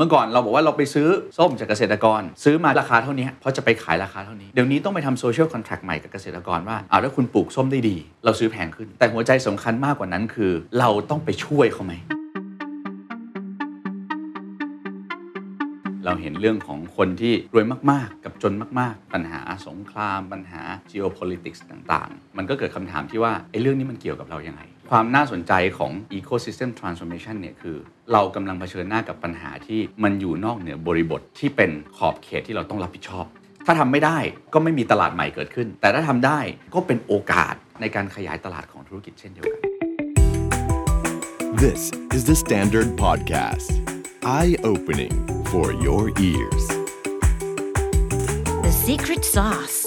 เมื่อก่อนเราบอกว่าเราไปซื้อส้มจากเกษตรกร ซื้อมาราคาเท่านี้เพราะจะไปขายราคาเท่านี้ เดี๋ยวนี้ต้องไปทำโซเชียลคอนแท็กใหม่กับเกษตรกรว่าเอาถ้าคุณปลูกส้มได้ดี เราซื้อแพงขึ้น แต่หัวใจสำคัญมากกว่านั้นคือ เราต้องไปช่วยเขาไหมเราเห็นเรื่องของคนที่รวยมาก ๆ กับจนมาก ๆ ปัญหาสงคราม ปัญหา geopolitics ต่าง ๆ มันก็เกิดคำถามที่ว่าไอ้เรื่องนี้มันเกี่ยวกับเรายังไง ความน่าสนใจของ ecosystem transformation เนี่ยคือ เรากำลังเผชิญหน้ากับปัญหาที่มันอยู่นอกเหนือบริบทที่เป็นขอบเขตที่เราต้องรับผิดชอบ ถ้าทำไม่ได้ก็ไม่มีตลาดใหม่เกิดขึ้น แต่ถ้าทำได้ก็เป็นโอกาสในการขยายตลาดของธุรกิจเช่นเดียวกัน This is the Standard Podcast. Eye opening for your ears. The secret sauce.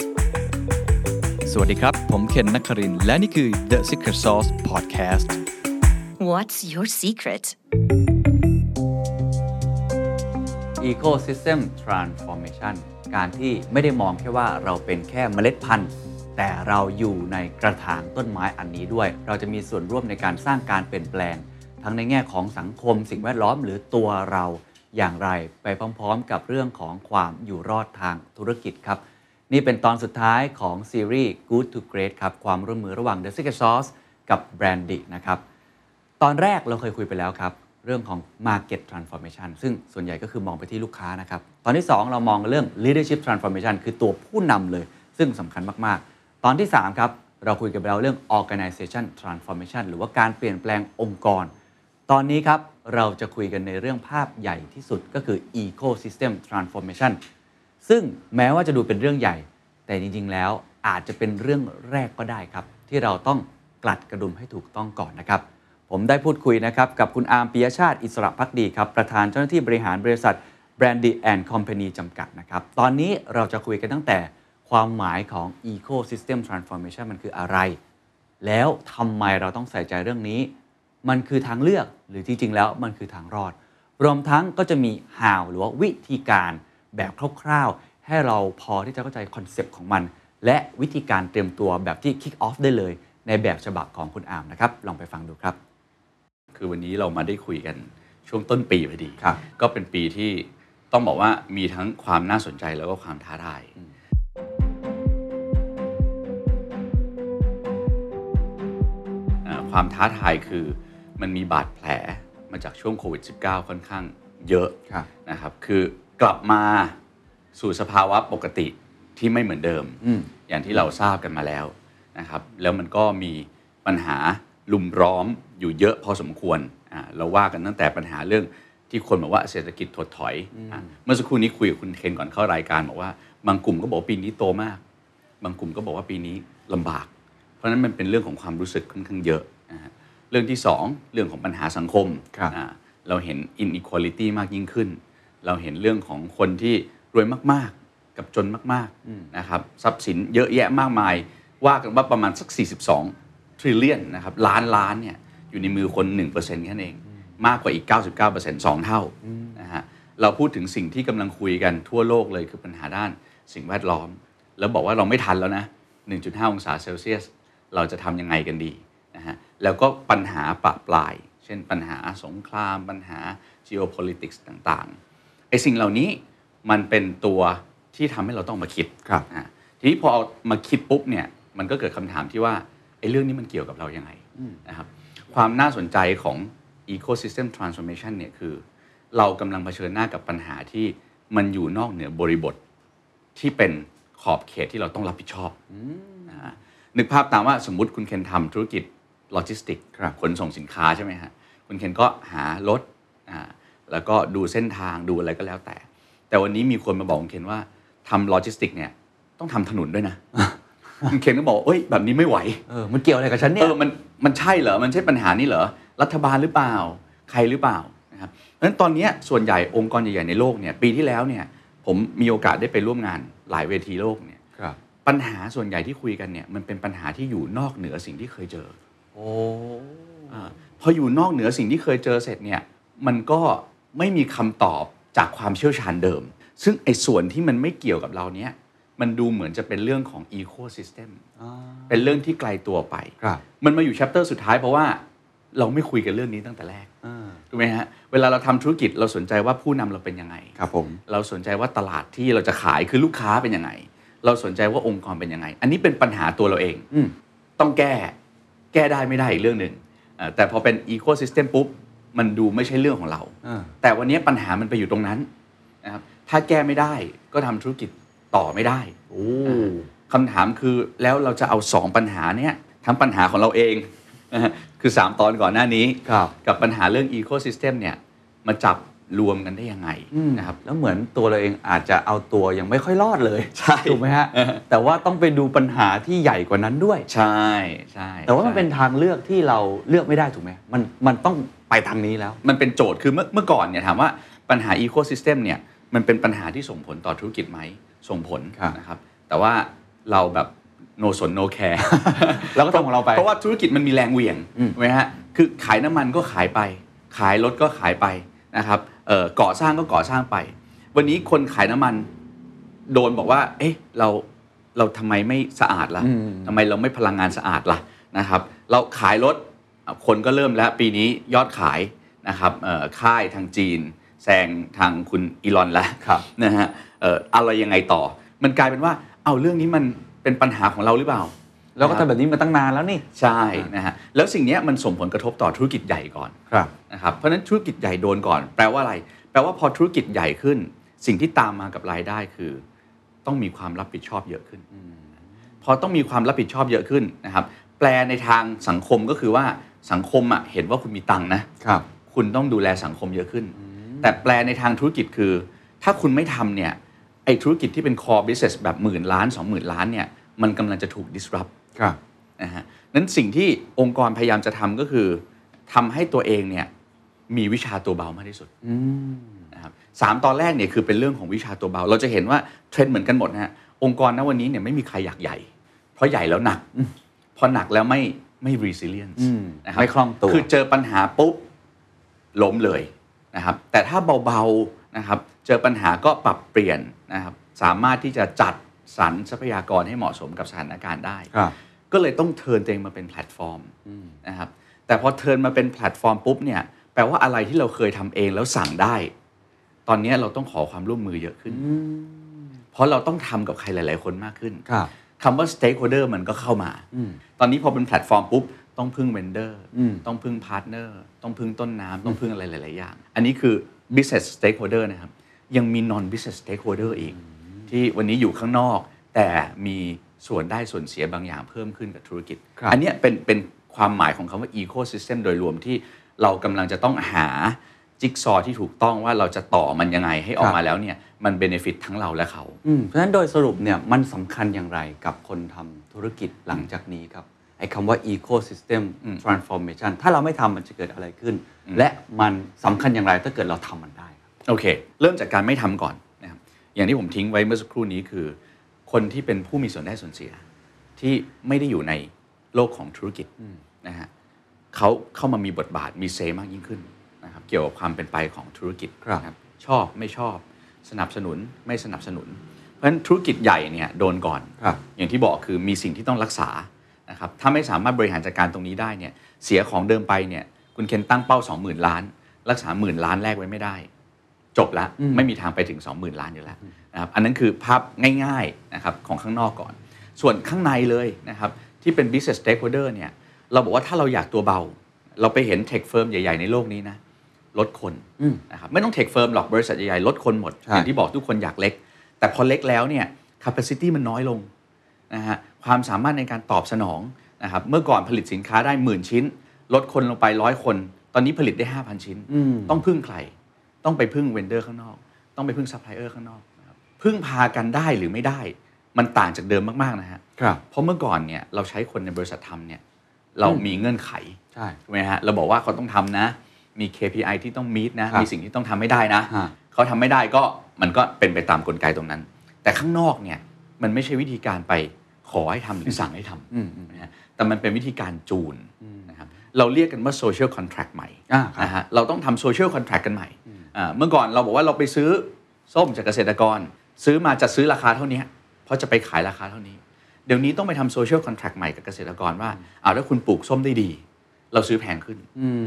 สวัสดีครับ ผมเคนนักครินทร์และนี่คือ The Secret Sauce Podcast What's your secret? Ecosystem Transformation การที่ไม่ได้มองแค่ว่าเราเป็นแค่เมล็ดพันธุ์ แต่เราอยู่ในกระถางต้นไม้อันนี้ด้วย เราจะมีส่วนร่วมในการสร้างการเปลี่ยนแปลง ทั้งในแง่ของสังคม สิ่งแวดล้อมหรือตัวเราอย่างไรไปพร้อมๆ กับเรื่องของความอยู่รอดทางธุรกิจครับ นี่เป็นตอนสุดท้ายของซีรีส์ Good to Great ครับ ความร่วมมือระหว่าง The Secret Sauce กับ Brandy นะครับ ตอนแรกเราเคยคุยไปแล้วครับ เรื่องของ Market Transformation ซึ่งส่วนใหญ่ก็คือมองไปที่ลูกค้านะครับ ตอนที่ 2 เรามองเรื่อง Leadership Transformation คือตัวผู้นำเลย ซึ่งสำคัญมาก ๆ ตอนที่ 3 ครับ เราคุยกันไปแล้วเรื่อง Organization Transformation หรือว่าการเปลี่ยนแปลงองค์กร ตอนนี้ครับเราจะคุยกันในเรื่องภาพใหญ่ที่สุดก็คือ Ecosystem Transformation ซึ่งแม้ว่าจะดูเป็นเรื่องใหญ่ แต่จริง ๆ แล้วอาจจะเป็นเรื่องแรกก็ได้ครับ ที่เราต้องกลัดกระดุมให้ถูกต้องก่อนนะครับ ผมได้พูดคุยนะครับกับคุณอาร์มปิยชาติอิสระพักดีครับ ประธานเจ้าหน้าที่บริหารบริษัท Brandy and Company จำกัดนะครับ ตอนนี้เราจะคุยกันตั้งแต่ความหมายของ Ecosystem Transformation มันคืออะไร แล้วทำไมเราต้องใส่ใจเรื่องนี้ มันคือทางเลือกหรือจริง ๆ แล้วมันคือทางรอด รวมทั้งก็จะมี how หรือว่าวิธีการ แบบคร่าวๆ ให้เราพอที่จะเข้าใจ concept ของมัน และวิธีการเตรียมตัวแบบที่ kick off ได้เลย ในแบบฉบับของคุณอาร์มนะครับ ลองไปฟังดูครับ คือวันนี้เรามาได้คุยกันช่วงต้นปีพอดี ครับ ก็เป็นปีที่ต้องบอกว่ามีทั้งความน่าสนใจแล้วก็ความท้าทาย อ่าความท้าทายคือมันมีบาดแผลมาจากช่วงโควิด -19 ค่อนข้างเยอะ ครับ นะครับ คือ กลับมาสู่สภาวะปกติที่ไม่เหมือนเดิมอืมอย่างที่เราทราบกันมาแล้วนะครับ แล้วมันก็มีปัญหาลุมร้อมอยู่เยอะพอสมควรอ่าเราว่ากันตั้งแต่ปัญหาเรื่องที่คนบอกว่าเศรษฐกิจถดถอยอะเมื่อสักครู่นี้คุยกับคุณเคนก่อนเข้ารายการบอกว่า บางกลุ่มก็บอกว่าปีนี้โตมาก บางกลุ่มก็บอกว่าปีนี้ลำบาก เพราะฉะนั้นมันเป็นเรื่องของความรู้สึกค่อนข้างเยอะนะฮะเรื่องที่สองเรื่องของปัญหาสังคมครับอ่าเราเห็น inequality มากยิ่งขึ้น เราเห็นเรื่องของคนที่รวยมากๆ กับจนมากๆนะครับทรัพย์สินเยอะแยะมากมาย ว่ากันว่าประมาณสัก 42 trillion นะครับล้านล้านเนี่ยอยู่ในมือคน 1%แค่นั้นเอง มากกว่าอีก 99% 2 เท่านะฮะเราพูดถึงสิ่งที่กำลังคุยกันทั่วโลกเลยคือปัญหาด้านสิ่งแวดล้อม แล้วบอกว่าเราไม่ทันแล้วนะ 1.5 องศาเซลเซียส เราจะทำยังไงกันดีนะฮะแล้วก็ปัญหาปะปลาย เช่นปัญหาสงคราม ปัญหา geopolitics ต่างๆไอ้สิ่งเหล่านี้มันเป็นตัวที่ทำให้เราต้องมาคิดครับอะทีนี้พอเอามาคิดปุ๊บเนี่ยมันก็เกิดคำถามที่ว่าไอ้เรื่องนี้มันเกี่ยวกับเรายังไงนะครับความน่าสนใจของ ecosystem transformation เนี่ยคือ เรากำลังเผชิญหน้ากับปัญหาที่มันอยู่นอกเหนือบริบทที่เป็นขอบเขตที่เราต้องรับผิดชอบนะฮะนึกภาพตามว่าสมมุติคุณเคนทำธุรกิจโลจิสติกส์ครับขนส่งสินค้าใช่ไหมฮะคุณเคนก็หารถอ่า แล้วก็ดูเส้นทางดูอะไรก็แล้วแต่ แต่วันนี้มีคนมาบอกคุณเคนว่าทำโลจิสติกส์เนี่ยต้องทำถนนด้วยนะคุณเคนก็บอกเอ้ยแบบนี้ไม่ไหวเออมันเกี่ยวอะไรกับฉันเนี่ยเออมันมันใช่เหรอมันใช่ปัญหานี้เหรอรัฐบาลหรือเปล่าใครหรือเปล่านะครับเพราะฉะนั้นตอนเนี้ยส่วนใหญ่องค์กรใหญ่ๆในโลกเนี่ยปีที่แล้วเนี่ยผมมีโอกาสได้ไปร่วมงานหลายเวทีโลกเนี่ยครับปัญหาส่วนใหญ่ที่คุยกันเนี่ยมันเป็นปัญหาที่อยู่นอกเหนือสิ่งที่เคยเจอ โอ้อาพออยู่นอกเหนือสิ่งที่เคยเจอเสร็จเนี่ยมันก็ ไม่มีคำตอบจากความเชี่ยวชาญเดิม ซึ่งไอ้ส่วนที่มันไม่เกี่ยวกับเราเนี้ยมันดูเหมือนจะเป็นเรื่องของ ecosystem เป็นเรื่องที่ไกลตัวไปครับมันมาอยู่แชปเตอร์สุดท้ายเพราะว่าเราไม่คุยกันเรื่องนี้ตั้งแต่แรกอ่าถูกไหมฮะ เวลาเราทำธุรกิจเราสนใจว่าผู้นำเราเป็นยังไง ครับผม เราสนใจว่าตลาดที่เราจะขายคือลูกค้าเป็นยังไง เราสนใจว่าองค์กรเป็นยังไง อันนี้เป็นปัญหาตัวเราเองอืมต้องแก้ แก้ได้ไม่ได้อีกเรื่องหนึ่งเอ่อแต่พอเป็นอีโค y ิสเต็มปุ๊บ มันดูไม่ใช่เรื่องของเราอ่าแต่วันนี้ปัญหามันไปอยู่ตรงนั้นนะครับถ้าแก้ไม่ได้ก็ทำธุรกิจต่อไม่ได้โอ้คำถามคือแล้วเราจะเอาสองปัญหาเนี้ยทั้งปัญหาของเราเองนะฮะคือ 3 ตอนก่อนหน้านี้ครับกับปัญหาเรื่องอีโค y ิสเต็มเนี่ยมาจับ รวมกันได้ยังไงอืมนะครับแล้วเหมือนตัวเราเองอาจจะเอาตัวยังไม่ค่อยรอดเลยใช่ถูกไหมฮะเออแต่ว่าต้องไปดูปัญหาที่ใหญ่กว่านั้นด้วย ใช่ใช่แต่ว่ามันใช่เป็นทางเลือกที่เราเลือกไม่ได้ถูกไหมมันมันต้องไปทางนี้แล้ว มันเป็นโจทย์คือเมื่อเมื่อก่อนเนี่ยถามว่าปัญหาอีโค y ิสเต็มเนี่ยมันเป็นปัญหาที่ส่งผลต่อธุรกิจไหมส่งผลครับนะครับ แต่ว่าเราแบบ no สน no care เราก็ทำของเราไป เพราะว่าธุรกิจมันมีแรงเหวี่ยงอืมถูกไหมฮะคือขายน้ำมันก็ขายไป ขายรถก็ขายไป นะครับเอ่อก่อสร้างก็ก่อสร้างไป วันนี้คนขายน้ำมันโดนบอกว่า เอ๊ะเราเราทำไมไม่สะอาดล่ะอืมทำไมเราไม่พลังงานสะอาดล่ะนะครับ เราขายรถอะคนก็เริ่มแล้วปีนี้ยอดขายนะครับเอ่อค่ายทางจีนแซงทางคุณอีลอนแล้วครับนะฮะเอ่ออะไรยังไงต่อ มันกลายเป็นว่า เอาเรื่องนี้มันเป็นปัญหาของเราหรือเปล่า เราก็ทำแบบนี้มาตั้งนานแล้วนี่ใช่นะฮะแล้วสิ่งเนี้ยมันส่งผลกระทบต่อธุรกิจใหญ่ก่อนครับนะครับเพราะฉะนั้นธุรกิจใหญ่โดนก่อน แปลว่าอะไร แปลว่าพอธุรกิจใหญ่ขึ้น สิ่งที่ตามมากับรายได้คือ ต้องมีความรับผิดชอบเยอะขึ้นพอต้องมีความรับผิดชอบเยอะขึ้นนะครับแปลในทางสังคมก็คือว่าสังคมอะเห็นว่าคุณมีตังค์นะครับ คุณต้องดูแลสังคมเยอะขึ้น แต่แปลในทางธุรกิจคือ ถ้าคุณไม่ทำเนี่ยไอ้ธุรกิจที่เป็น core business แบบหมื่นล้าน 2 0,000 ล้านเนี่ยมันกำลังจะถูก disrupt ครับนะฮะนั้นสิ่งที่องค์กรพยายามจะทำก็คือทำให้ตัวเองเนี่ยมีวิชาตัวเบามากที่สุดอืมนะครับสามตอนแรกเนี่ยคือเป็นเรื่องของวิชาตัวเบา เราจะเห็นว่าเทรนด์เหมือนกันหมดนะฮะองค์กรณวันนี้เนี่ยไม่มีใครอยากใหญ่ เพราะใหญ่แล้วหนักพอหนักแล้วไม่ไม่ resilience อืมนะครับไม่คล่องตัวคือเจอปัญหาปุ๊บล้มเลยนะครับ แต่ถ้าเบาๆนะครับ เจอปัญหาก็ปรับเปลี่ยนนะครับ สามารถที่จะจัด สรรทรัพยากรให้เหมาะสมกับสถานการณ์ได้ครับก็เลยต้อง turn ตัวเองมาเป็นแพลตฟอร์มนะครับแต่พอ turn มาเป็นแพลตฟอร์มปุ๊บเนี่ยแปลว่าอะไรที่เราเคยทำเองแล้วสั่งได้ ตอนนี้เราต้องขอความร่วมมือเยอะขึ้น เพราะเราต้องทำกับใครหลาย ๆ คนมากขึ้นครับคำว่า stakeholder มันก็เข้ามาอืมตอนนี้พอเป็นแพลตฟอร์มปุ๊บ ต้องพึ่ง vendor อืมต้องพึ่ง partner ต้องพึ่งต้นน้ำต้องพึ่งอะไรหลาย ๆ อย่าง อันนี้คือ business stakeholder นะครับ ยังมี non business stakeholder อีก ที่วันนี้อยู่ข้างนอก แต่มีส่วนได้ส่วนเสียบางอย่างเพิ่มขึ้นกับธุรกิจครับอันเนี้ยเป็นเป็นความหมายของคำว่า ecosystem โดยรวมที่เรากำลังจะต้องหาจิ๊กซอว์ที่ถูกต้องว่าเราจะต่อมันยังไงให้ออกมาแล้วเนี่ยมันเบนฟิตทั้งเราและเขาอืมเพราะฉะนั้นโดยสรุปเนี่ยมันสำคัญอย่างไรกับคนทำธุรกิจหลังจากนี้ครับไอ้คำว่า ecosystem transformation ถ้าเราไม่ทำมันจะเกิดอะไรขึ้น และมันสำคัญอย่างไรถ้าเกิดเราทำมันได้ครับโอเค เริ่มจากการไม่ทำก่อนนะครับ อย่างที่ผมทิ้งไว้เมื่อสักครู่นี้คือ คนที่เป็นผู้มีส่วนได้ส่วนเสีย ที่ไม่ได้อยู่ในโลกของธุรกิจนะฮะเขาเข้ามามีบทบาทมีเซมากยิ่งขึ้นนะครับเกี่ยวกับความเป็นไปของธุรกิจครับนะชอบไม่ชอบ สนับสนุนไม่สนับสนุน เพราะฉะนั้นธุรกิจใหญ่เนี่ยโดนก่อนครับอย่างที่บอกคือมีสิ่งที่ต้องรักษานะครับถ้าไม่สามารถบริหารจัดการตรงนี้ได้เนี่ยเสียของเดิมไปเนี่ยคุณเคนตั้งเป้า 20,000 ล้าน รักษาหมื่นล้านแรกไว้ไม่ได้ จบละไม่มีทางไปถึง 20,000 ล้านอยู่แล้วนะครับอันนั้นคือภาพง่ายๆนะครับของข้างนอกก่อน ส่วนข้างในเลยนะครับที่เป็น business stakeholder เนี่ยเราบอกว่าถ้าเราอยากตัวเบา เราไปเห็น tech firm ใหญ่ ๆ ในโลกนี้นะลดคนอืมนะครับไม่ต้อง tech firm หรอกบริษัทใหญ่ๆลดคนหมดใช่อย่างที่บอกทุกคนอยากเล็ก แต่พอเล็กแล้วเนี่ย capacity มันน้อยลงนะฮะความสามารถในการตอบสนองนะครับเมื่อก่อนผลิตสินค้าได้หมื่นชิ้น ลดคนลงไปร้อยคน ตอนนี้ผลิตได้ 5,000 ชิ้นอืมต้องพึ่งใคร ต้องไปพึ่ง vendor ข้างนอก ต้องไปพึ่งซัพพลายเออร์ข้างนอกนะครับพึ่งพากันได้หรือไม่ได้ มันต่างจากเดิมมากๆนะฮะครับเพราะเมื่อก่อนเนี่ยเราใช้คนในบริษัททำเนี่ยเรามีเงื่อนไขใช่ถูกไหมฮะเราบอกว่าเขาต้องทำนะ มี KPI ที่ต้อง meet นะครับมีสิ่งที่ต้องทำไม่ได้นะฮะเขาทำไม่ได้ก็มันก็เป็นไปตามกลไกตรงนั้น แต่ข้างนอกเนี่ยมันไม่ใช่วิธีการไปขอให้ทำหรือสั่งให้ทำอืมอืมนะฮะแต่มันเป็นวิธีการจูนนะครับเราเรียกกันว่า social contract ใหม่อ่าครับนะฮะเราต้องทำ social contract กันใหม่อ่า เมื่อก่อนเราบอกว่าเราไปซื้อส้มจากเกษตรกร ซื้อมาจะซื้อราคาเท่านี้เพราะจะไปขายราคาเท่านี้ เดี๋ยวนี้ต้องไปทำ social contract ใหม่กับเกษตรกรว่าเอาถ้าคุณปลูกส้มได้ดี เราซื้อแพงขึ้น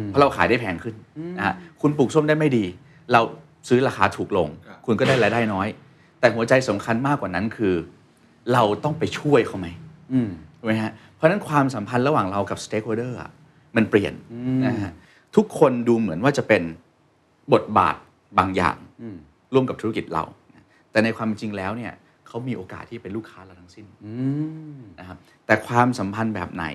เพราะเราขายได้แพงขึ้นนะฮะคุณปลูกส้มได้ไม่ดี เราซื้อราคาถูกลง คุณก็ได้รายได้น้อย แต่หัวใจสำคัญมากกว่านั้นคือ เราต้องไปช่วยเขาไหมอืมถูกไหมฮะเพราะฉะนั้นความสัมพันธ์ระหว่างเรากับ stakeholder อะมันเปลี่ยนนะฮะทุกคนดูเหมือนว่าจะเป็น บทบาทบางอย่างอืมร่วมกับธุรกิจเรา แต่ในความเป็นจริงแล้วเนี่ยเขามีโอกาสที่เป็นลูกค้าเราทั้งสิ้นอืมนะครับแต่ความสัมพันธ์แบบไหน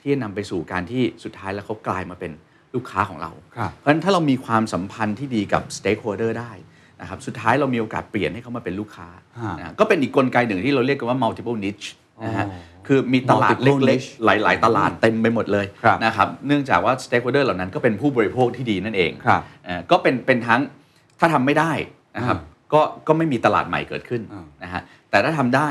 ที่จะนำไปสู่การที่สุดท้ายแล้วเขากลายมาเป็นลูกค้าของเราครับเพราะฉะนั้นถ้าเรามีความสัมพันธ์ที่ดีกับ stakeholder ได้นะครับสุดท้ายเรามีโอกาสเปลี่ยนให้เขามาเป็นลูกค้าฮะนะก็เป็นอีกกลไกหนึ่งที่เราเรียกกันว่า multiple niche นะฮะอ๋อ คือมีตลาด multiple เล็ก niche ๆหลาย ๆ ตลาดเต็มไปหมดเลยครับนะครับเนื่องจากว่า stakeholder เหล่านั้นก็เป็นผู้บริโภคที่ดีนั่นเองครับเอ่อก็เป็นเป็นทั้งถ้าทำไม่ได้นะครับก็ก็ไม่มีตลาดใหม่เกิดขึ้นอ่านะฮะแต่ถ้าทำได้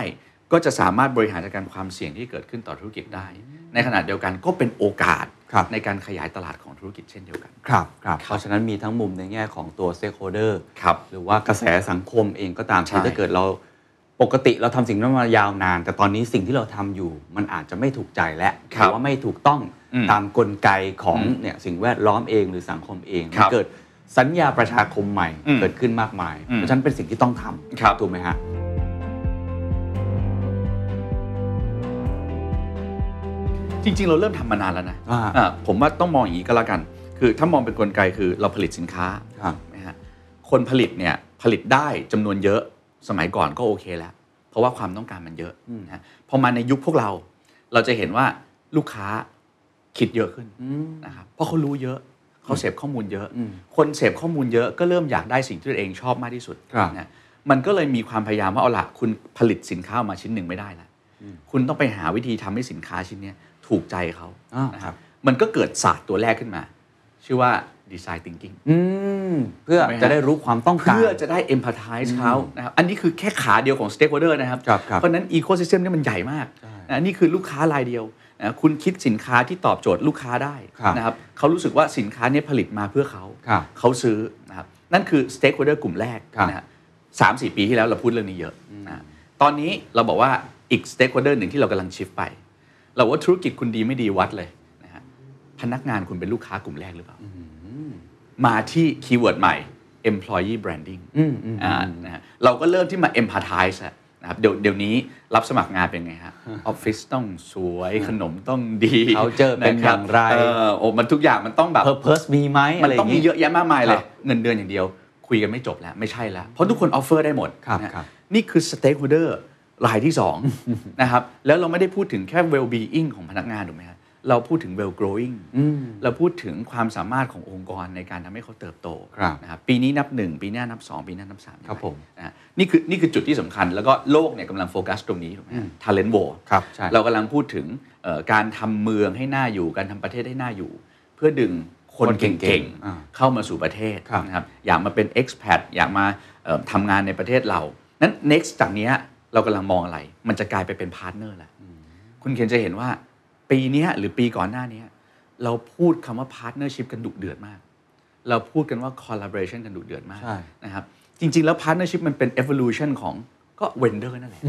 ก็จะสามารถบริหารจัดการความเสี่ยงที่เกิดขึ้นต่อธุรกิจได้ ในขณะเดียวกันก็เป็นโอกาสครับในการขยายตลาดของธุรกิจเช่นเดียวกัน ครับครับเพราะฉะนั้นมีทั้งมุมในแง่ของตัว stakeholder ครับหรือว่ากระแสสังคมเองก็ตามใช่ที่ถ้าเกิดเรา ปกติเราทำสิ่งนั้นมายาวนาน แต่ตอนนี้สิ่งที่เราทำอยู่มันอาจจะไม่ถูกใจและหครับรือว่าไม่ถูกต้องอืมตามกลไกของอืมเนี่ยสิ่งแวดล้อมเองหรือสังคมเองครัมันบเกิดสัญญาประชาคมใหม่อืมเกิดขึ้นมากมายอืมเพราะฉะนั้นเป็นสิ่งที่ต้องทครับำถูกไหมฮะจริง ๆ เราเริ่มทำมานานแล้วนะอ่าอ่าผมว่าต้องมองอย่างนี้ก็แล้วกัน คือถ้ามองเป็นกลไกคือเราผลิตสินค้าครับนะฮะคนผลิตเนี่ยผลิตได้จำนวนเยอะ สมัยก่อนก็โอเคแล้ว เพราะว่าความต้องการมันเยอะนะฮะพอมาในยุคพวกเรา เราจะเห็นว่าลูกค้าคิดเยอะขึ้นนะครับเพราะเขารู้เยอะเขาเสพข้อมูลเยอะอืมคนเสพข้อมูลเยอะก็เริ่มอยากได้สิ่งที่ตัวเองชอบมากที่สุดครับนะมันก็เลยมีความพยายามว่าเอาละคุณผลิตสินค้าออกมาชิ้นหนึ่งไม่ได้ละคุณต้องไปหาวิธีทำให้สินค้าชิ้นเนี้ยถูกใจเขาอ่านนะครับมันก็เกิดศาสตร์ตัวแรกขึ้นมา ชื่อว่า design thinking อืมเพื่อถูกไหมฮะจะได้รู้ความต้องการ เพื่อจะได้ empathize เขานะครับอันนี้คือแค่ขาเดียวของ stakeholder นะครับครับครับเพราะฉะนั้น ecosystem เนี่ยมันใหญ่มากใช่นะนี่คือลูกค้ารายเดียวนะคุณคิดสินค้าที่ตอบโจทย์ลูกค้าได้ครับนะครับเขารู้สึกว่าสินค้าเนี้ผลิตมาเพื่อเขาครับเขาซื้อนะครับนั่นคือ stakeholder กลุ่มแรกครับนะฮะสามสี่ปีที่แล้วเราพูดเรื่องนี้เยอะนะตอนนี้เราบอกว่าอีก stakeholder หนึ่งที่เรากำลัง shift ไป เราว่าธุรกิจคุณดีไม่ดีวัดเลยนะฮะ พนักงานคุณเป็นลูกค้ากลุ่มแรกหรือเปล่ามาที่ keyword ใหม่ employee branding อืมอืมอ่านะฮะเราก็เริ่มที่มา empathize อะนะครับเดี๋ยวเดี๋ยวนี้รับสมัครงานเป็นไงฮะออฟฟิศต้องสวยขนมต้องดี culture เป็นอย่างไรเออโอ้มันทุกอย่างมันต้องแบบ purpose มีไหมมันไรอต้องย่างมีงี้เยอะแยะมากมายเลยครับเงินเดือนอย่างเดียว คุยกันไม่จบแล้ว ไม่ใช่แล้ว เพราะทุกคน offer ได้หมดครับนะครับนี่คือ stakeholder รายที่2นะครับแล้วเราไม่ได้พูดถึงแค่ well being ของพนักงานถูกไหมฮะ เราพูดถึง well growing เราพูดถึงความสามารถขององค์กรในการทำให้เขาเติบโตครับนะครับปีนี้นับ 1 ปีหน้านับ 2 ปีหน้านับ3ครับผมนะฮะนี่คือนี่คือจุดที่สำคัญ แล้วก็โลกเนี่ยกำลังโฟกัสตรงนี้ถูกไหมฮะ talent war ครับใช่เรากำลังพูดถึงเอ่อการทำเมืองให้น่าอยู่ การทำประเทศให้น่าอยู่ เพื่อดึงคนคนเก่งเก่งๆอ่าๆเข้ามาสู่ประเทศครับนะครับอยากมาเป็น expat อยากมาเอ่อทำงานในประเทศเรา นั้น next จากเนี้ยเรากำลังมองอะไร มันจะกลายไปเป็น partner แล้วคุณเคนจะเห็นว่า ปีเนี้ยหรือปีก่อนหน้าเนี้ยเราพูดคำว่า partnership กันดุเดือดมาก เราพูดกันว่า collaboration กันดุเดือดมากใช่นะครับจริง ๆ แล้ว partnership มันเป็น evolution ของก็ vendor นั่นแหละ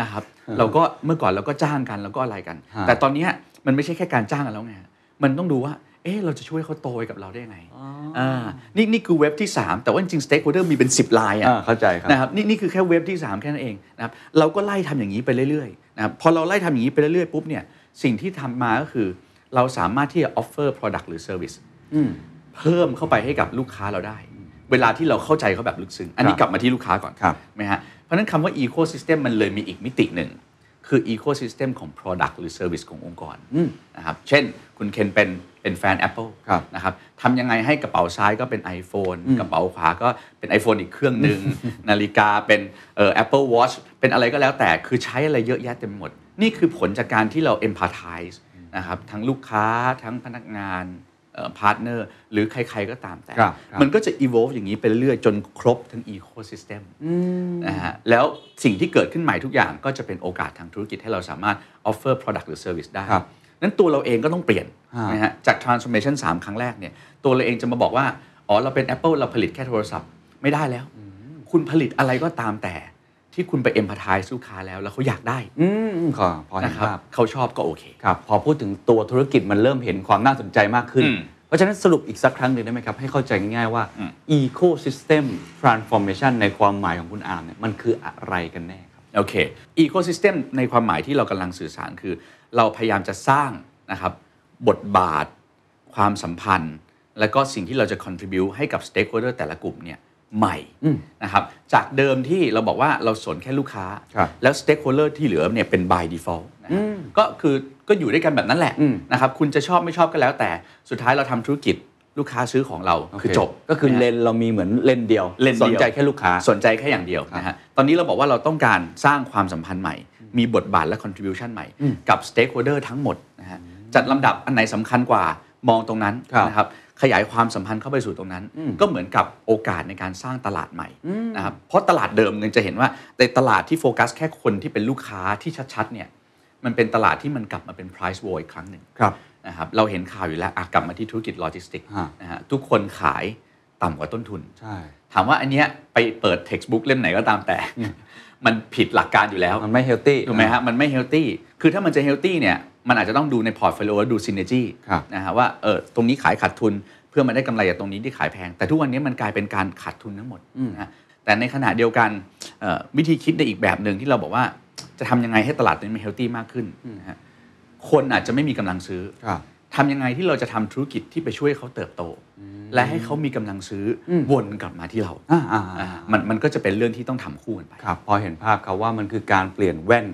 นะครับเราก็เมื่อก่อนเราก็จ้างกันแล้วก็อะไรกันฮะแต่ตอนเนี้ยมันไม่ใช่แค่การจ้างกันแล้วไงมันต้องดูว่าเอ๊ะเราจะช่วยเขาโตไปกับเราได้ยังไงานี่นี่คือเว็บที่ 3 แต่ว่าจริงๆ stakeholder มีเป็น 10 ลายอะอ่าเข้าใจครับนะครับนี่นี่คือแค่เว็บที่ 3 แค่นั้นเองนะครับเราก็ไล่ทำอย่างนี้ไปเรื่อยๆนะครับพอเราไล่ทำอย่างนี้ไปเรื่อยๆปุ๊บเนี่ย สิ่งที่ทำมาก็คือ เราสามารถที่จะ offer product หรือ service อืมเพิ่มเข้าไปให้กับลูกค้าเราได้ เวลาที่เราเข้าใจเขาแบบลึกซึ้ง อันนี้ครับกลับมาที่ลูกค้าก่อนครับไหมฮะเพราะฉะนั้นคำว่า ecosystem มันเลยมีอีกมิติหนึ่ง คือ ecosystem ของ product หรือ service ขององค์กรนะครับเช่นคุณเคนเป็นเป็นแฟน Apple ครับนะครับทำยังไงให้กระเป๋าซ้ายก็เป็น iPhone กระเป๋าขวาก็เป็น iPhone อีกเครื่องหนึ่งนาฬิกาเป็นเอ่อ Apple Watch เป็นอะไรก็แล้วแต่คือใช้อะไรเยอะแยะเต็มไปหมด นี่คือผลจากการที่เรา empathize นะครับทั้งลูกค้าทั้งพนักงาน partner หรือใครๆก็ตามแต่ครับครับมันก็จะ evolve อย่างนี้ไปเรื่อยๆจนครบทั้ง ecosystem นะฮะแล้วสิ่งที่เกิดขึ้นใหม่ทุกอย่างก็จะเป็นโอกาสทางธุรกิจให้เราสามารถ offer product หรือ service ได้ครับนั้นตัวเราเองก็ต้องเปลี่ยนฮะนะฮะจาก transformation 3 ครั้งแรกเนี่ยตัวเราเองจะมาบอกว่า อ๋อ เราเป็น Apple เราผลิตแค่โทรศัพท์ไม่ได้แล้ว คุณผลิตอะไรก็ตามแต่ ที่คุณไปเอ็มพัทายลูกค้าแล้วแล้วเขาอยากได้ อืมอืมขอพอเห็นนะครับภาพเขาชอบก็โอเค ครับ พอพูดถึงตัวธุรกิจมันเริ่มเห็นความน่าสนใจมากขึ้น อืมเพราะฉะนั้นสรุปอีกสักครั้งหนึ่งได้ไหมครับ ให้เข้าใจง่ายๆว่า อืม ecosystem transformation ในความหมายของคุณอาร์มเนี่ยมันคืออะไรกันแน่ครับ โอเค Ecosystem ในความหมายที่เรากำลังสื่อสารคือ เราพยายามจะสร้างนะครับบทบาท ความสัมพันธ์ และก็สิ่งที่เราจะ contribute ให้กับ stakeholder แต่ละกลุ่มเนี่ย ใหม่อืมนะครับจากเดิมที่เราบอกว่าเราสนแค่ลูกค้าครับแล้ว stakeholder ที่เหลือเนี่ยเป็น by default นะฮะอืมก็คือก็อยู่ด้วยกันแบบนั้นแหละอืมนะครับคุณจะชอบไม่ชอบก็แล้วแต่สุดท้ายเราทำธุรกิจลูกค้าซื้อของเราคือจบก็คือนะฮะเลนเรามีเหมือนเลนเดียวเลนสเดีนยวใจแค่ลูกค้าสนใจแค่อย่างเดียวนะฮะตอนนี้เราบอกว่าเราต้องการสร้างความสัมพันธ์ใหม่ มีบทบาทและ contribution ใหม่อืมกับ stakeholder ทั้งหมดนะฮะจัดลำดับอันไหนสำคัญกว่ามองตรงนั้นครับนะครับ ขยายความสัมพันธ์เข้าไปสู่ตรงนั้นอืมก็เหมือนกับโอกาสในการสร้างตลาดใหม่อืมนะครับเพราะตลาดเดิมเนี่ยจะเห็นว่าในตลาดที่โฟกัสแค่คนที่เป็นลูกค้าที่ชัดๆเนี่ยมันเป็นตลาดที่มันกลับมาเป็น price war อีกครั้งหนึ่งครับนะครับเราเห็นข่าวอยู่แล้วอะกลับมาที่ธุรกิจโลจิสติกส์ฮะนะฮะทุกคนขายต่ำกว่าต้นทุนใช่ถามว่าอันเนี้ยไปเปิด textbook เล่มไหนก็ตามแต่ มันผิดหลักการอยู่แล้ว มันไม่ healthy ถูกไหมฮะมันไม่ healthy คือถ้ามันจะ healthy เนี่ยมันอาจจะต้องดูใน portfolio แล้วดู synergy ครับนะฮะว่าเออตรงนี้ขายขาดทุนเพื่อมาได้กำไรจากตรงนี้ที่ขายแพง แต่ทุกวันนี้มันกลายเป็นการขาดทุนทั้งหมดนะฮะแต่ในขณะเดียวกันเอ่อวิธีคิดในอีกแบบหนึ่งที่เราบอกว่าจะทำยังไงให้ตลาดนี้มันเฮลตี้มากขึ้นนะฮะคนอาจจะไม่มีกำลังซื้อครับทำยังไงที่เราจะทำธุรกิจที่ไปช่วยเขาเติบโต และให้เขามีกำลังซื้ออมวนกลับมาที่เราอ่าอ่าอ่าอ่ามันมันก็จะเป็นเรื่องที่ต้องทำคู่กันไปครับพอเห็นภาพครับว่ามันคือการเปลี่ยนแว่น